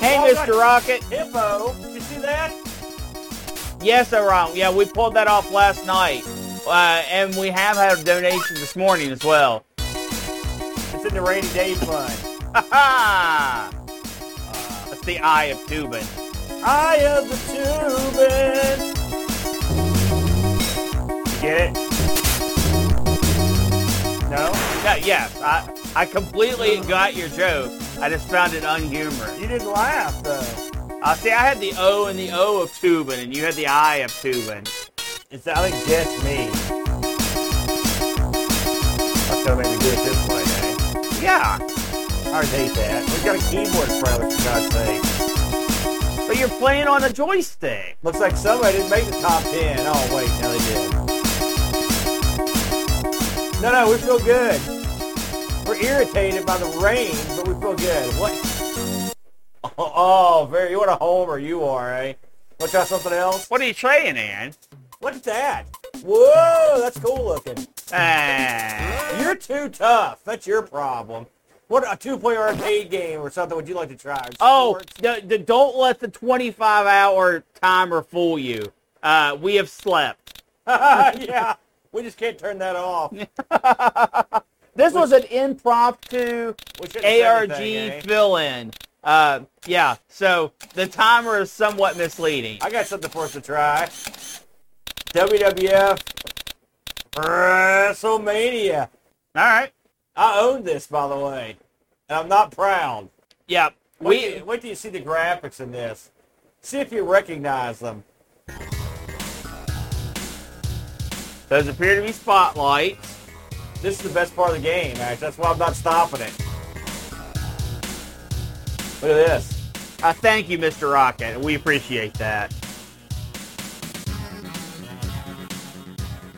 Hey, Oh, Mr. Rocket. Hippo. Did you see that? Yes, Aaron. Yeah, we pulled that off last night. Uh, and we have had a donation this morning as well. It's in the rainy day fund. Ha ha! That's the eye of tubing. Eye of the tubing. You get it? No? Yeah, yes, I, I completely got your joke. I just found it unhumorous. You didn't laugh though. Uh, see, I had the O and the O of Toobin', and you had the I of Toobin'. It's think that's me. That's gonna make me do it this way, eh? Yeah, I hate that. We've got a keyboard in front of us, for God's sake. but you're playing on a joystick. Looks like somebody didn't make the top ten. Oh wait, no they did. No, no, we feel good. We're irritated by the rain, but we feel good. What? Oh, oh very. You want a homer? You are, eh? Want to try something else? What are you saying, Ann? What's that? Whoa, that's cool looking. Ah, You're too tough. That's your problem. What a two-player arcade game or something would you like to try? oh, the, the, don't let the 25-hour timer fool you. Uh, we have slept. yeah. We just can't turn that off. This was an impromptu We ARG anything, eh? fill-in. Uh, yeah, so the timer is somewhat misleading. I got something for us to try. WWF WrestleMania. All right. I own this, by the way, and I'm not proud. Yeah, Wait, we till- wait till you see the graphics in this. See if you recognize them. those appear to be spotlights. This is the best part of the game, actually. That's why I'm not stopping it. Look at this. Uh, thank you, Mr. Rocket. We appreciate that.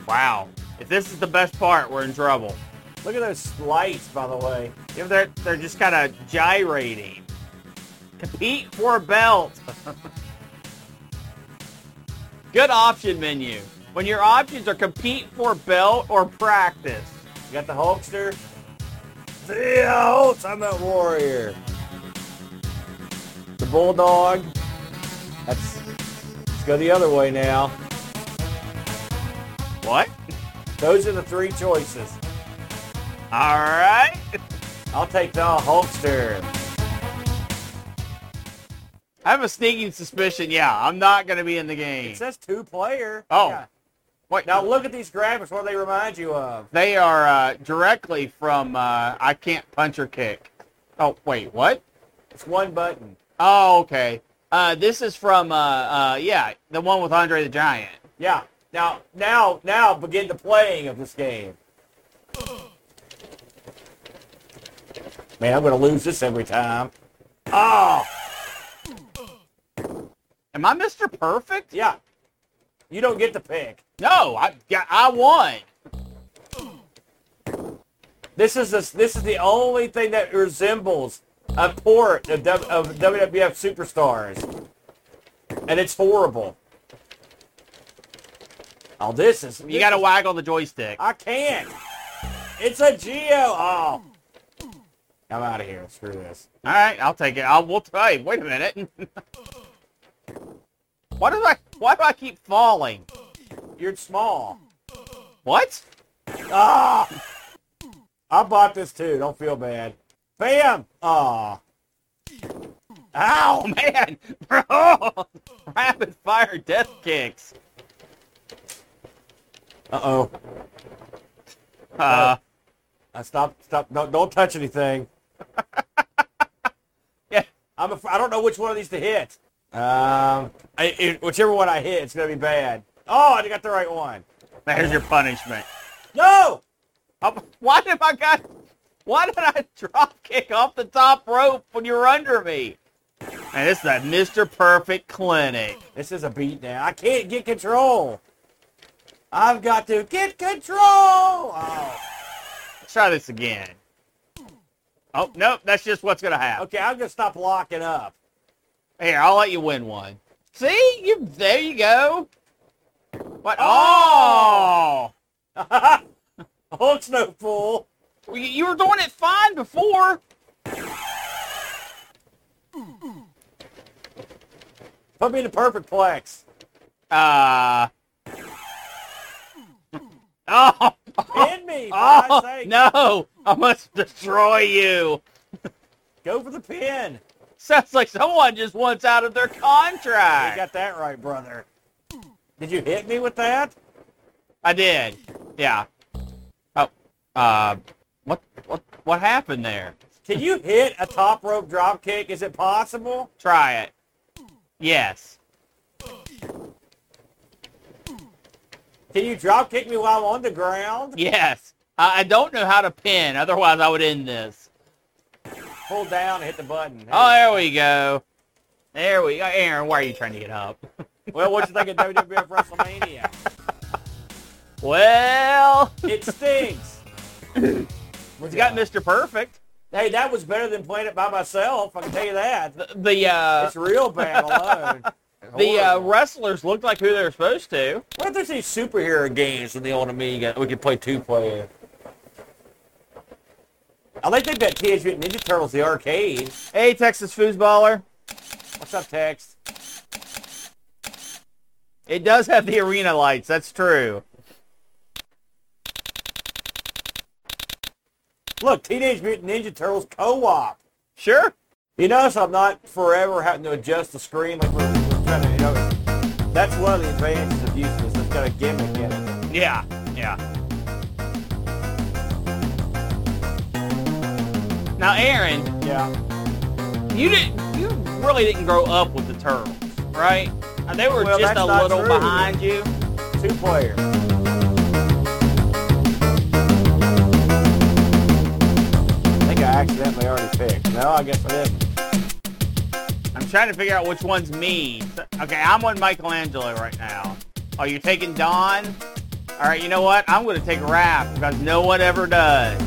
Wow. If this is the best part, we're in trouble. Look at those lights, by the way. Know, they're, they're just kind of gyrating. Compete for a belt. Good option menu. When your options are compete for belt or practice. You got the Hulkster. The Ultimate Warrior. The Bulldog. That's. Let's go the other way now. What? Those are the three choices. All right. I'll take the Hulkster. I have a sneaking suspicion, yeah, I'm not going to be in the game. It says two player. Oh. Yeah. Wait, Now look at these graphics. What do they remind you of? They are uh, directly from uh, I Can't Punch or Kick. Oh, wait, what? It's one button. Oh, okay. Uh, this is from, uh, uh, yeah, the one with Andre the Giant. Yeah. Now, now, now begin the playing of this game. Man, I'm going to lose this every time. Oh, Am I Mr. Perfect? yeah. You don't get to pick. No, I, I won. This is the, this is the only thing that resembles a port of, W- of WWF Superstars, and it's horrible. Oh, this is You got to waggle the joystick. I can't. It's a Geo. Oh, I'm out of here. Screw this. All right, I'll take it. I'll, we'll try. Wait a minute. why do I, why do I keep falling? You're small. What? Ah! I bought this too. Don't feel bad. Bam! Ah. Oh, Ow! man. Bro. Rapid fire death kicks. Uh-oh. Uh, Uh, stop, stop. Don't, don't touch anything. yeah. I'm I don't know which one of these to hit. Um, I, it, whichever one I hit, it's going to be bad. Oh, I got the right one. There's your punishment. No! Oh, why did I got? Why did I drop kick off the top rope when you were under me? And it's that Mr. Perfect clinic. This is a beat down. I can't get control. I've got to get control. Oh. Let's try this again. Oh nope, that's just what's gonna happen. Okay, I'm going to stop locking up. Here, I'll let you win one. See, you there you go. What? Oh, Hulk's no fool. You- you were doing it fine before. Put me in the perfect plex. Uh. Oh. Pin me, Oh no! I must destroy you. Go for the pin. Sounds like someone just wants out of their contract. You got that right, brother. Did you hit me with that? I did. Yeah. Oh. Uh. What what what happened there? Can you hit a top rope drop kick? Is it possible? Try it. Yes. Can you drop kick me while I'm on the ground? Yes. I, I don't know how to pin. Otherwise, I would end this. Pull down and hit the button. Oh, there we go. There we go. Aaron, why are you trying to get up? Well, what you think of WWF WrestleMania? well, It stinks. he's got Mr. Perfect. Hey, that was better than playing it by myself. I can tell you that. The, the uh, It's real bad alone. the uh, wrestlers looked like who they were supposed to. What if there's these superhero games in the old Amiga? We could play two player. I like they've got Teenage Mutant Ninja Turtles, the arcade. Hey, Texas Foosballer. What's up, Tex? It does have the arena lights. That's true. Look, Teenage Mutant Ninja Turtles co-op. Sure. You notice I'm not forever having to adjust the screen like we're, we're trying to, you know, that's one of the advantages of using this. It's got a gimmick in it. Yeah. Yeah. Now, Aaron, Yeah. you didn't. You really didn't grow up with the turtles, right? They were Well, just a little true. behind you. Two player. I think I accidentally already picked. No, I guess I didn't. I'm trying to figure out which one's me. Okay, I'm on Michelangelo right now. Are you taking Don? All right, you know what? I'm going to take Raph because no one ever does.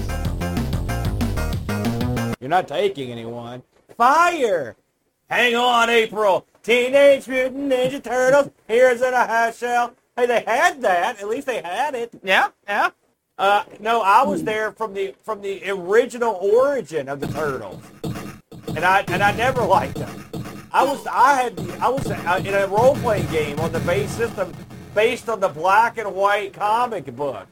You're not taking anyone. Fire! Hang on, April. Teenage Mutant Ninja Turtles. Here's in a half shell. Hey, they had that. At least they had it. Yeah, yeah. Uh, no, I was there from the from the original origin of the turtles, and I and I never liked them. I was I had I was uh, in a role playing game on the base system based on the black and white comic book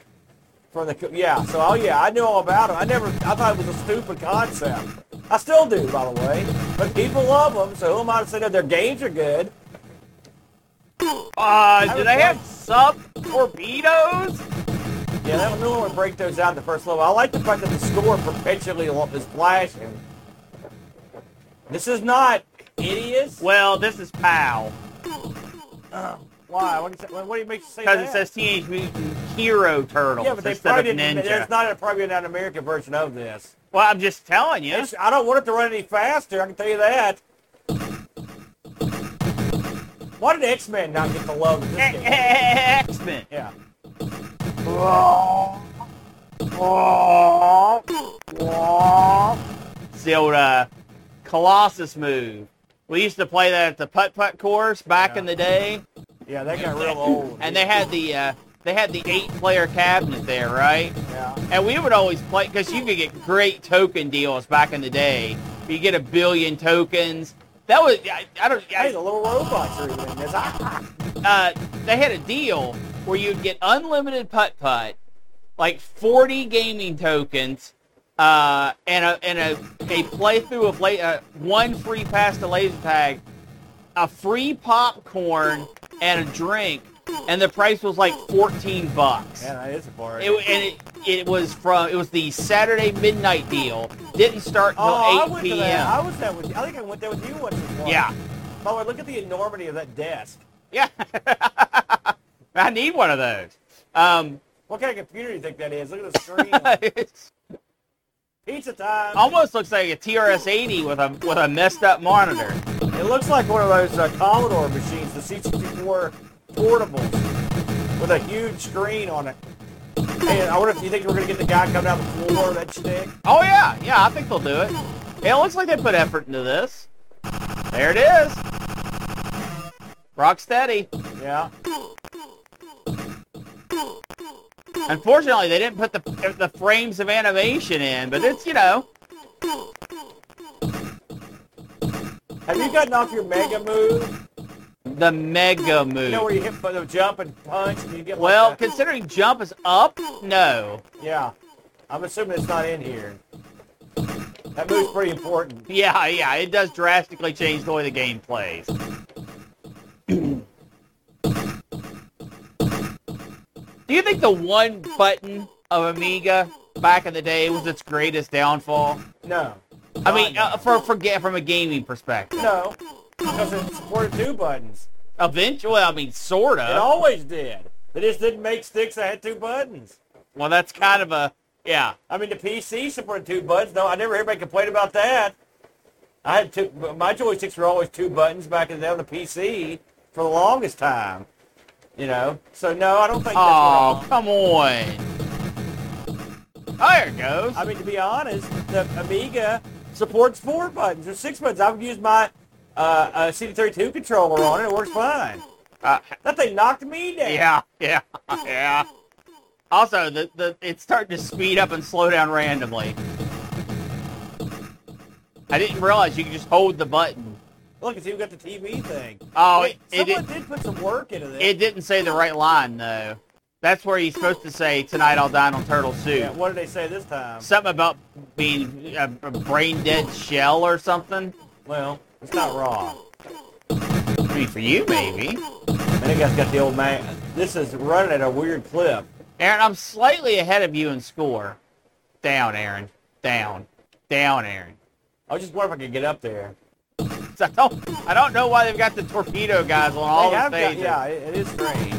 from the yeah. So oh yeah, I knew all about them. I never I thought it was a stupid concept. I still do, by the way. But people love them, so who am I to say that their games are good? Uh, do was they have sub torpedoes? Yeah, that one would break those out in the first level. I like the fact that the score perpetually is flashing. This is not idiots. Well, this is POW Why? What do you, say, what do you make you say because that? it says Teenage Mutant Hero Turtles yeah, but they instead probably of didn't. Ninja. There's not a, probably not an American version of this. Well, I'm just telling you. It's, I don't want it to run any faster. I can tell you that. Why did X Men not get the love of this game? X-Men. Yeah. It's the old uh, Colossus move. We used to play that at the putt putt course back in the day, Yeah, that got real old. and they had the uh, they had the eight player cabinet there, right? yeah. And we would always play because you could get great token deals back in the day. You get a billion tokens. That was I, I don't. Hey, I, the little robots are even this. Uh, they had a deal where you'd get unlimited putt putt, like 40 gaming tokens, uh, and a and a, a playthrough of la- uh, one free pass to laser tag, a free popcorn, and a drink, and the price was like 14 bucks. Yeah, that is a bar. It, and it, it was from it was the Saturday midnight deal. Didn't start until Oh, I 8 went to that. I was there with you. I think I went there with you once Before. Yeah, By the way, look at the enormity of that desk. yeah. I need one of those. Um, What kind of computer do you think that is? Look at the screen. Pizza time. almost looks like a TRS-80 with a with a messed up monitor. It looks like one of those uh, Commodore machines, the C64 portables, with a huge screen on it. Hey, I wonder if you think we're gonna get the guy coming out the floor, that stick. Oh yeah, yeah. I think they'll do it. Yeah, it looks like they put effort into this. There it is. Rocksteady. Yeah. Unfortunately, they didn't put the the frames of animation in, but it's you know. Have you gotten off your mega move? The mega move. You know where you hit for the jump and punch and you get Well, a- considering jump is up, no. yeah. I'm assuming it's not in here. That move's pretty important. Yeah, yeah, it does drastically change the way the game plays. Do you think the one button of Amiga back in the day was its greatest downfall? No. I mean, uh, for, for from a gaming perspective. no. Because it supported two buttons. Eventually, I mean, sort of. It always did. They just didn't make sticks that had two buttons. Well, that's kind of a, yeah. I mean, the PC supported two buttons. No, I never heard anybody complain about that. I had two. My joysticks were always two buttons back in the day on the PC for the longest time. You know, so no, I don't think. Oh, That's come on. Oh, there it goes. I mean, to be honest, the Amiga supports four buttons or six buttons. I've used my uh, uh, CD32 controller on it. It works fine. Uh, That thing knocked me down. yeah, yeah, yeah. Also, the, the it's starting to speed up and slow down randomly. I didn't realize you could just hold the button. Look, it's even got the TV thing. Oh, Wait, it, it, someone did put some work into this. it didn't say the right line, though. That's where he's supposed to say, tonight I'll dine on turtle soup. yeah, what did they say this time? Something about being a, a brain-dead shell or something. Well, it's not wrong. I mean, for you, maybe. And that guy's got the old man. This is running at a weird clip. Aaron, I'm slightly ahead of you in score. Down, Aaron. Down. Down, Aaron. I was just wondering if I could get up there. I don't, I don't know why they've got the torpedo guys on all They the have got- stages. yeah, it, is strange.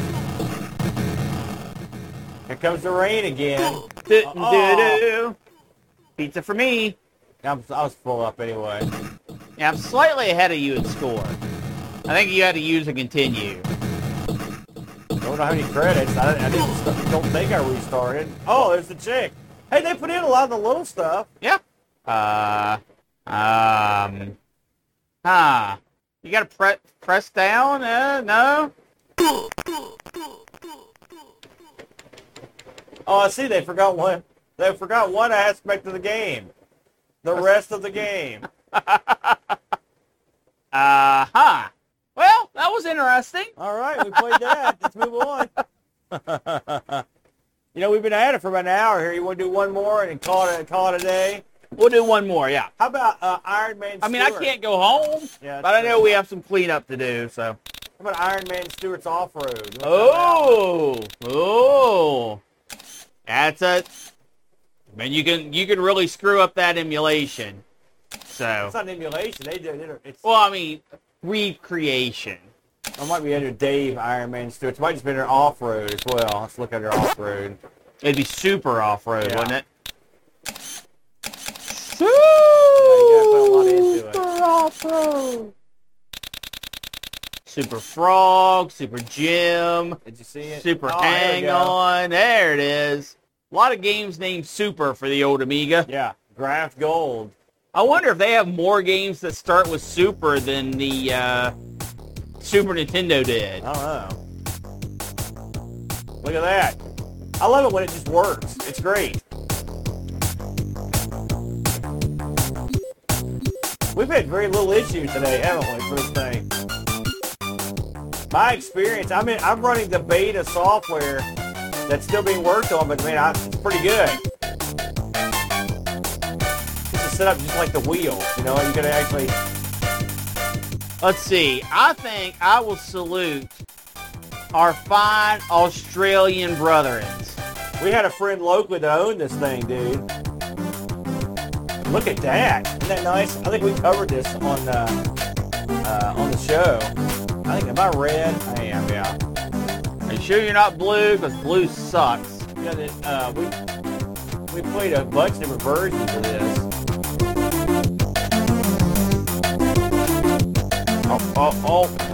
Here comes the rain again. Pizza for me. I'm, I was full up anyway. Yeah, I'm slightly ahead of you in score. I think you had to use a continue. Don't know how many credits. I, I didn't. Don't think I restarted. Oh, there's the chick. Hey, they put in a lot of the little stuff. Yeah. Uh, um, huh. You gotta pre- press down? Uh, no? Oh, I see. They forgot one. They forgot one aspect of the game. The rest of the game. Uh-huh. Well, that was interesting. All right, we played that. Let's move on. you know, we've been at it for about an hour here. You want to do one more and call it call it a day? We'll do one more, yeah. How about uh, Iron Man? I mean, I can't go home, Yeah, but I know we have some cleanup to do, so. How about Iron Man Stewart's off road? Oh, oh, that's a. I mean, you can you can really screw up that emulation. So, It's not an emulation. They did it. It's, well, I mean, recreation. I might be under Dave Iron Man Stewart. It might just be under off road as well. Let's look under off road. It'd be super off road, Yeah. wouldn't it? Gotta put a lot into it. Super off. Super Frog, Super Jim, Did you see it? Super Oh, Hang go. On. There it is. A lot of games named Super for the old Amiga. Yeah, Graftgold. I wonder if they have more games that start with Super than the uh, Super Nintendo did. I don't know. Look at that. I love it when it just works. It's great. We've had very little issues today, haven't we, first thing? My experience, I mean, I'm running the beta software that's still being worked on, but man, I, it's pretty good. This is set up just like the wheel, you know, you gotta actually, Let's see. I think I will salute our fine Australian brethren. we had a friend locally that owned this thing, dude. Look at that. Isn't that nice? I think we covered this on uh, uh, on the show. I think, am I red? I am, yeah. Are you sure you're not blue? Because blue sucks. Yeah, uh, we, we played a bunch of different versions of this. Oh, oh, oh.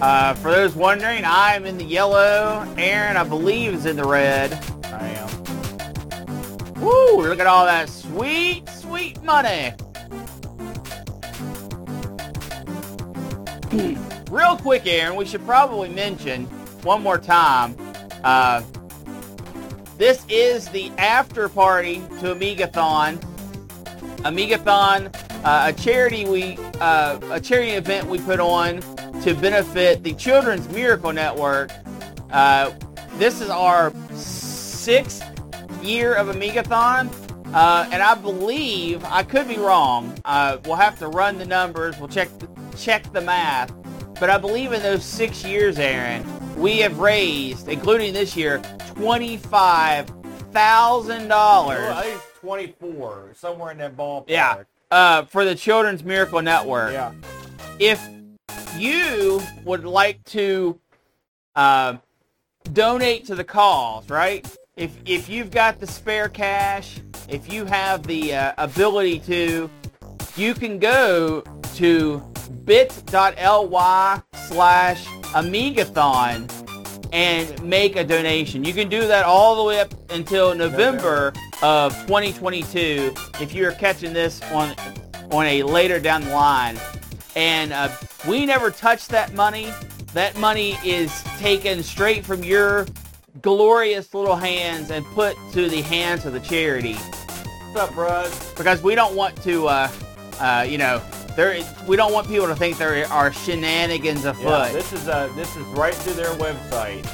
Uh, for those wondering, I am in the yellow. Aaron, I believe, is in the red. Woo! Look at all that sweet, sweet money. Real quick, Aaron, we should probably mention one more time. Uh, this is the after party to Amigathon. Amigathon, uh, a charity we, uh, a charity event we put on to benefit the Children's Miracle Network. Uh, this is our sixth year of Amigathon, uh, and I believe I could be wrong. Uh, we'll have to run the numbers. We'll check the, check the math, but I believe in those six years, Aaron, we have raised, including this year, twenty-five thousand dollars. Well, I think it's 24, somewhere in that ballpark. Yeah, uh, for the Children's Miracle Network. Yeah. If you would like to uh, donate to the cause, right? If if you've got the spare cash, if you have the uh, ability to, you can go to bit.ly slash Amigathon and make a donation. You can do that all the way up until November of 2022 if you're catching this on on a later down the line. And uh, we never touch that money. That money is taken straight from your glorious little hands and put to the hands of the charity What's up, bros? because we don't want to, uh, uh, you know, there. We don't want people to think there are shenanigans afoot. Yeah, this is uh, this is right through their website.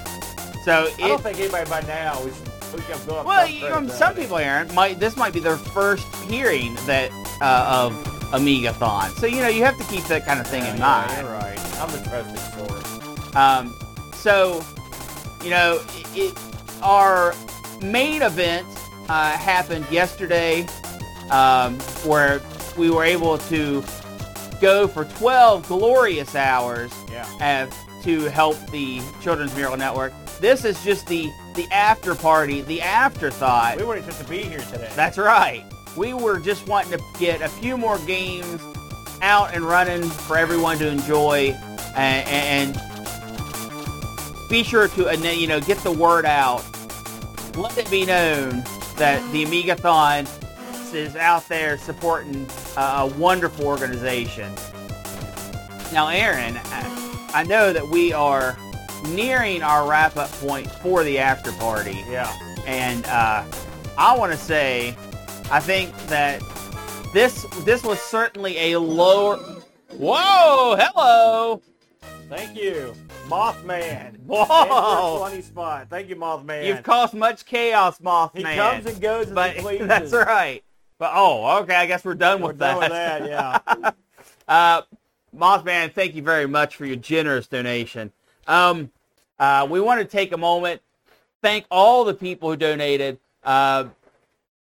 so I don't if think anybody by now we should we should go up. well, some you know, some people, Aaron, might this might be their first hearing that uh, of Amigathon. So you know, you have to keep that kind of thing Yeah, in yeah, mind. You're right. I'm the trusted source. Um, so, you know, it, our main event uh, happened yesterday, um, where we were able to go for 12 glorious hours Yeah. uh, to help the Children's Miracle Network. This is just the the after party, the afterthought. We weren't supposed to be here today. That's right. We were just wanting to get a few more games out and running for everyone to enjoy, and, and be sure to you know get the word out. Let it be known that the Amigathon is out there supporting uh, a wonderful organization. Now, Aaron, I- I know that we are nearing our wrap-up point for the after party. yeah. And uh, I want to say, I think that this this was certainly a lower. Whoa! Hello. Thank you, Mothman. Whoa! Funny spot. Thank you, Mothman. You've caused much chaos, Mothman. he comes and goes but that's right. But oh, okay. I guess we're done We're with done that. with that. Yeah. Uh, Mothman, thank you very much for your generous donation. Um, uh, we want to take a moment, thank all the people who donated. Uh,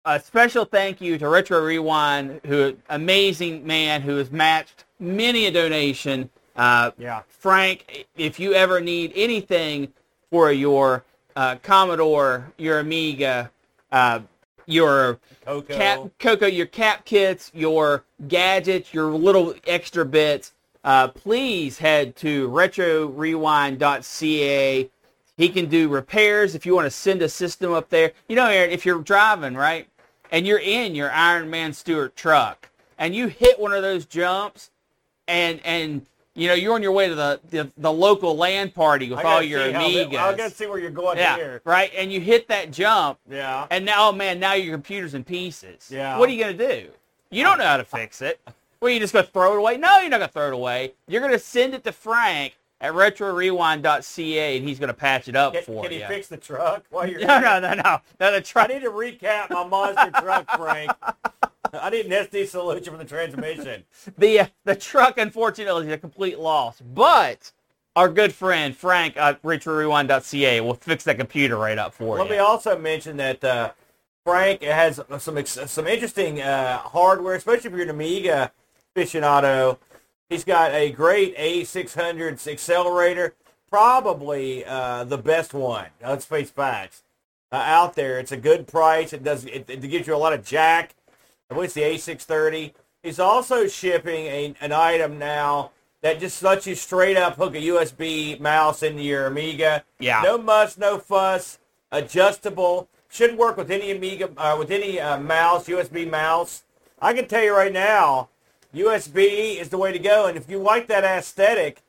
a special thank you to Retro Rewind, who amazing man who has matched many a donation. Uh, Yeah. Frank, if you ever need anything for your uh, Commodore, your Amiga, uh, your Coco. cap, Coco, your cap kits, your gadgets, your little extra bits, uh, please head to retrorewind.ca. He can do repairs if you want to send a system up there. You know, Aaron, if you're driving, right, and you're in your Iron Man Stewart truck, and you hit one of those jumps, and and you know you're on your way to the the, the local land party with all your see how Amigas. that- I gotta see where you're going yeah, here. right, and you hit that jump, Yeah. and now, oh man, now your computer's in pieces. Yeah. What are you gonna do? You don't know how to fix it. Well, you just gonna throw it away? No, you're not gonna throw it away. You're gonna send it to Frank at retrorewind.ca, and he's gonna patch it up Can, for you. can you. he fix the truck while you're no, no, no, no, no. The I truck. need to recap my monster truck, Frank. I need an SD solution for the transmission. The uh, the truck, unfortunately, is a complete loss. But our good friend Frank at retrorewind.ca will fix that computer right up for Let you. Let me also mention that uh, Frank has some ex- some interesting uh, hardware, especially if you're an Amiga aficionado. He's got a great A600 accelerator, probably uh, the best one. Let's face facts uh, out there. It's a good price. It does it, it gives you a lot of jack. I believe it's the A630. He's also shipping a, an item now that just lets you straight up hook a USB mouse into your Amiga. Yeah. No muss, no fuss. Adjustable. Should work with any Amiga, uh, with any uh, mouse, USB mouse. I can tell you right now, USB is the way to go. And if you like that aesthetic,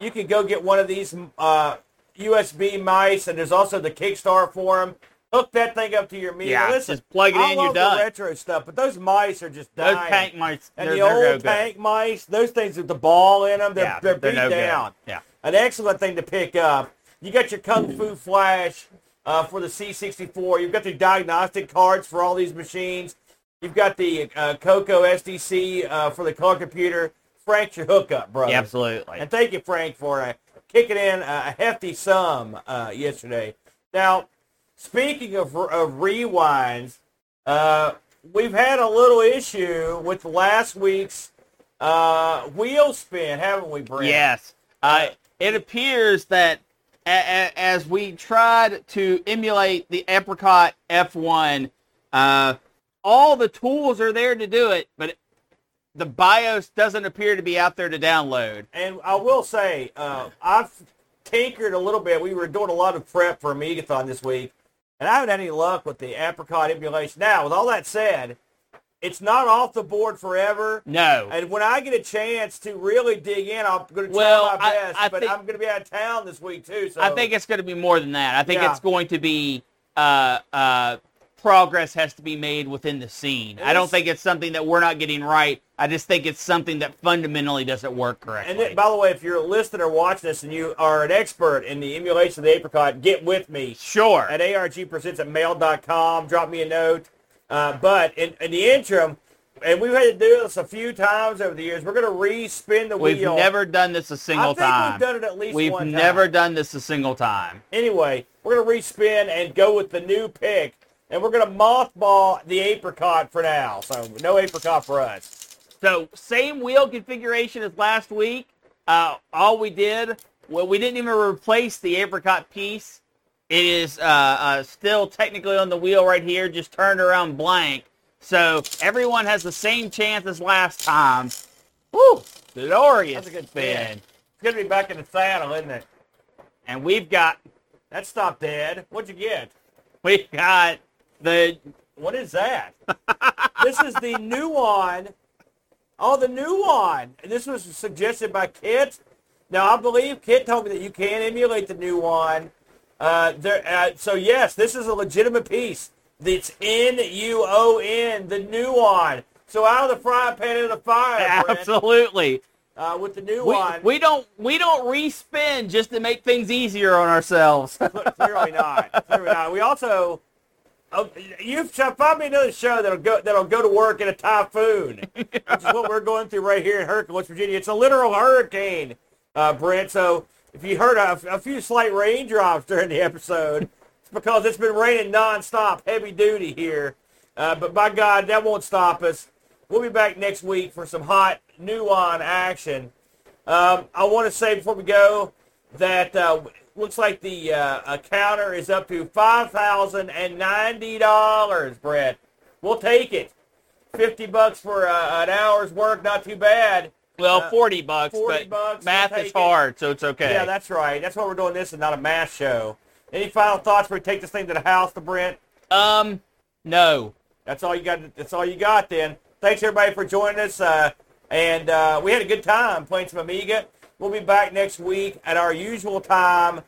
you can go get one of these uh, USB mice. And there's also the Kickstarter for them. Hook that thing up to your Amiga. Yeah, Listen, just plug it I in, you're done. retro stuff, but those mice are just dying. Those tank mice, and the no old good. tank mice, those things with the ball in them, they're, yeah, they're, they're beat no down. good. Yeah. An excellent thing to pick up. You got your Kung Fu Flash uh, for the C64. You've got the diagnostic cards for all these machines. You've got the uh, Coco SDC uh, for the car computer. Frank's your hookup, brother. Yeah, absolutely. And thank you, Frank, for uh, kicking in a hefty sum uh, yesterday. Now, speaking of, of rewinds, uh, we've had a little issue with last week's uh, wheel spin, haven't we, Brent? Yes. Uh, it appears that a- a- as we tried to emulate the Apricot F1, uh, all the tools are there to do it, but the BIOS doesn't appear to be out there to download. And I will say, uh, I've tinkered a little bit. We were doing a lot of prep for Amigathon this week, and I haven't had any luck with the apricot emulation. Now, with all that said, it's not off the board forever. No. And when I get a chance to really dig in, I'm going to try Well, my I- best. I but think- I'm going to be out of town this week too. So I think it's going to be more than that. I think Yeah. it's going to be uh, uh, progress has to be made within the scene. I don't think it's something that we're not getting right. I just think it's something that fundamentally doesn't work correctly. And then, by the way, if you're listening or watching this and you are an expert in the emulation of the apricot, get with me sure. at argpresents at mail.com. Drop me a note. Uh, but in, in the interim, and we've had to do this a few times over the years, we're going to re-spin the wheel. We've never done this a single I think time. we've done it at least We've one time. never done this a single time. Anyway, we're going to re-spin and go with the new pick. And we're going to mothball the apricot for now. So no apricot for us. So same wheel configuration as last week. Uh, all we did, well, we didn't even replace the apricot piece. It is uh, uh, still technically on the wheel right here, just turned around blank. So everyone has the same chance as last time. Woo! Glorious That's a good spin. spin. It's going to be back in the saddle, isn't it? And we've got That's not dead. What'd you get? we've got the What is that? this is the Nuon. Oh, the Nuon. And this was suggested by Kit. Now, I believe Kit told me that you can emulate the Nuon. Uh, there, uh, so, yes, this is a legitimate piece. It's N-U-O-N, the Nuon. So out of the frying pan into the fire, absolutely. uh, with the new We, one. we don't we don't respin just to make things easier on ourselves. Clearly not. Clearly not. We also, oh, you've find me another show that'll go that'll go to work in a typhoon, which is what we're going through right here in Hurricane, West Virginia. It's a literal hurricane, uh, Brent. So if you heard a, a few slight raindrops during the episode, it's because it's been raining nonstop, heavy duty here. Uh, but by God, that won't stop us. We'll be back next week for some hot Nuon action. Um, I want to say before we go that uh, looks like the uh, counter is up to five thousand and ninety dollars, Brent. We'll take it. Fifty bucks for uh, an hour's work, not too bad. Well, Uh, 40 bucks, 40 but bucks, math we'll is it. hard, so it's okay. Yeah, that's right. That's why we're doing this and not a math show. Any final thoughts before we take this thing to the house, to Brent? um, no. That's all you got. That's all you got. Then thanks everybody for joining us, uh, and uh, we had a good time playing some Amiga. We'll be back next week at our usual time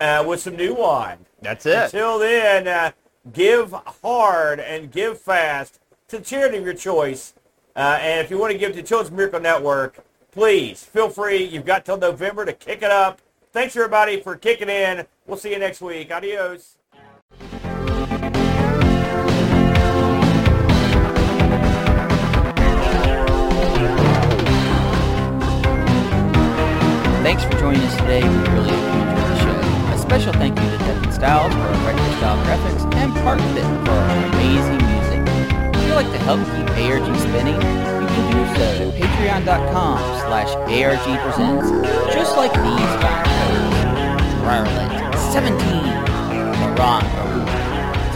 uh, with some Nuon. That's it. Until then, uh, give hard and give fast to the charity of your choice. Uh, and if you want to give to Children's Miracle Network, please feel free. You've got till November to kick it up. Thanks everybody for kicking in. We'll see you next week. Adios. Thanks for joining us today. We really enjoyed the show. A special thank you to Devin Styles for our retro style graphics and Parkbit for our amazing music. If you'd like to help keep ARG spinning, you can do so at patreon.com slash argpresents. Just like these folks. Rarlet, 17, Moran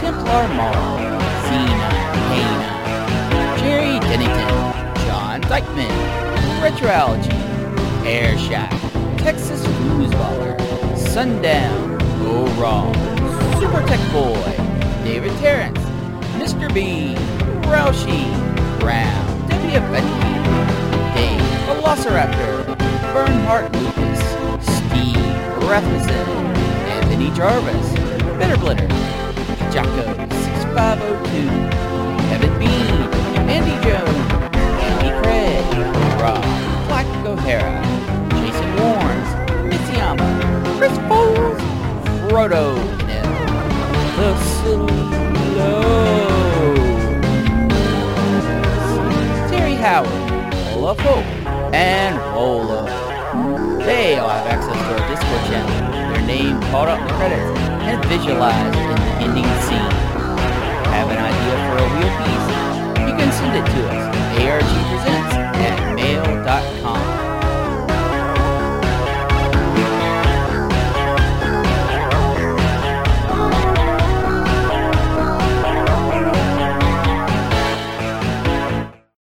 Templar Mall, Xena, Hana, Jerry Dennington, John Dykeman, Retroalgy, Air Shack, Texas Foosballer, Sundown, Go Wrong, Super Tech Boy, David Terrence, Mr. Bean, Roushi, Brown, Debbie Benke, Dave, Velociraptor, Bernhardt Lucas, Steve Rasmussen, Anthony Jarvis, Bitter Blitter, Jacko 6502, Kevin Bean, Andy Jones, Andy Craig, Rob, Black O'Hara, Sam, Chris Foles, Frodo, the Silo, Terry Howard, Olaf Hope, and Olaf. They all have access to our Discord channel, their name caught up in the credits, and visualized in the ending scene. Have an idea for a wheel piece? You can send it to us, argpresents at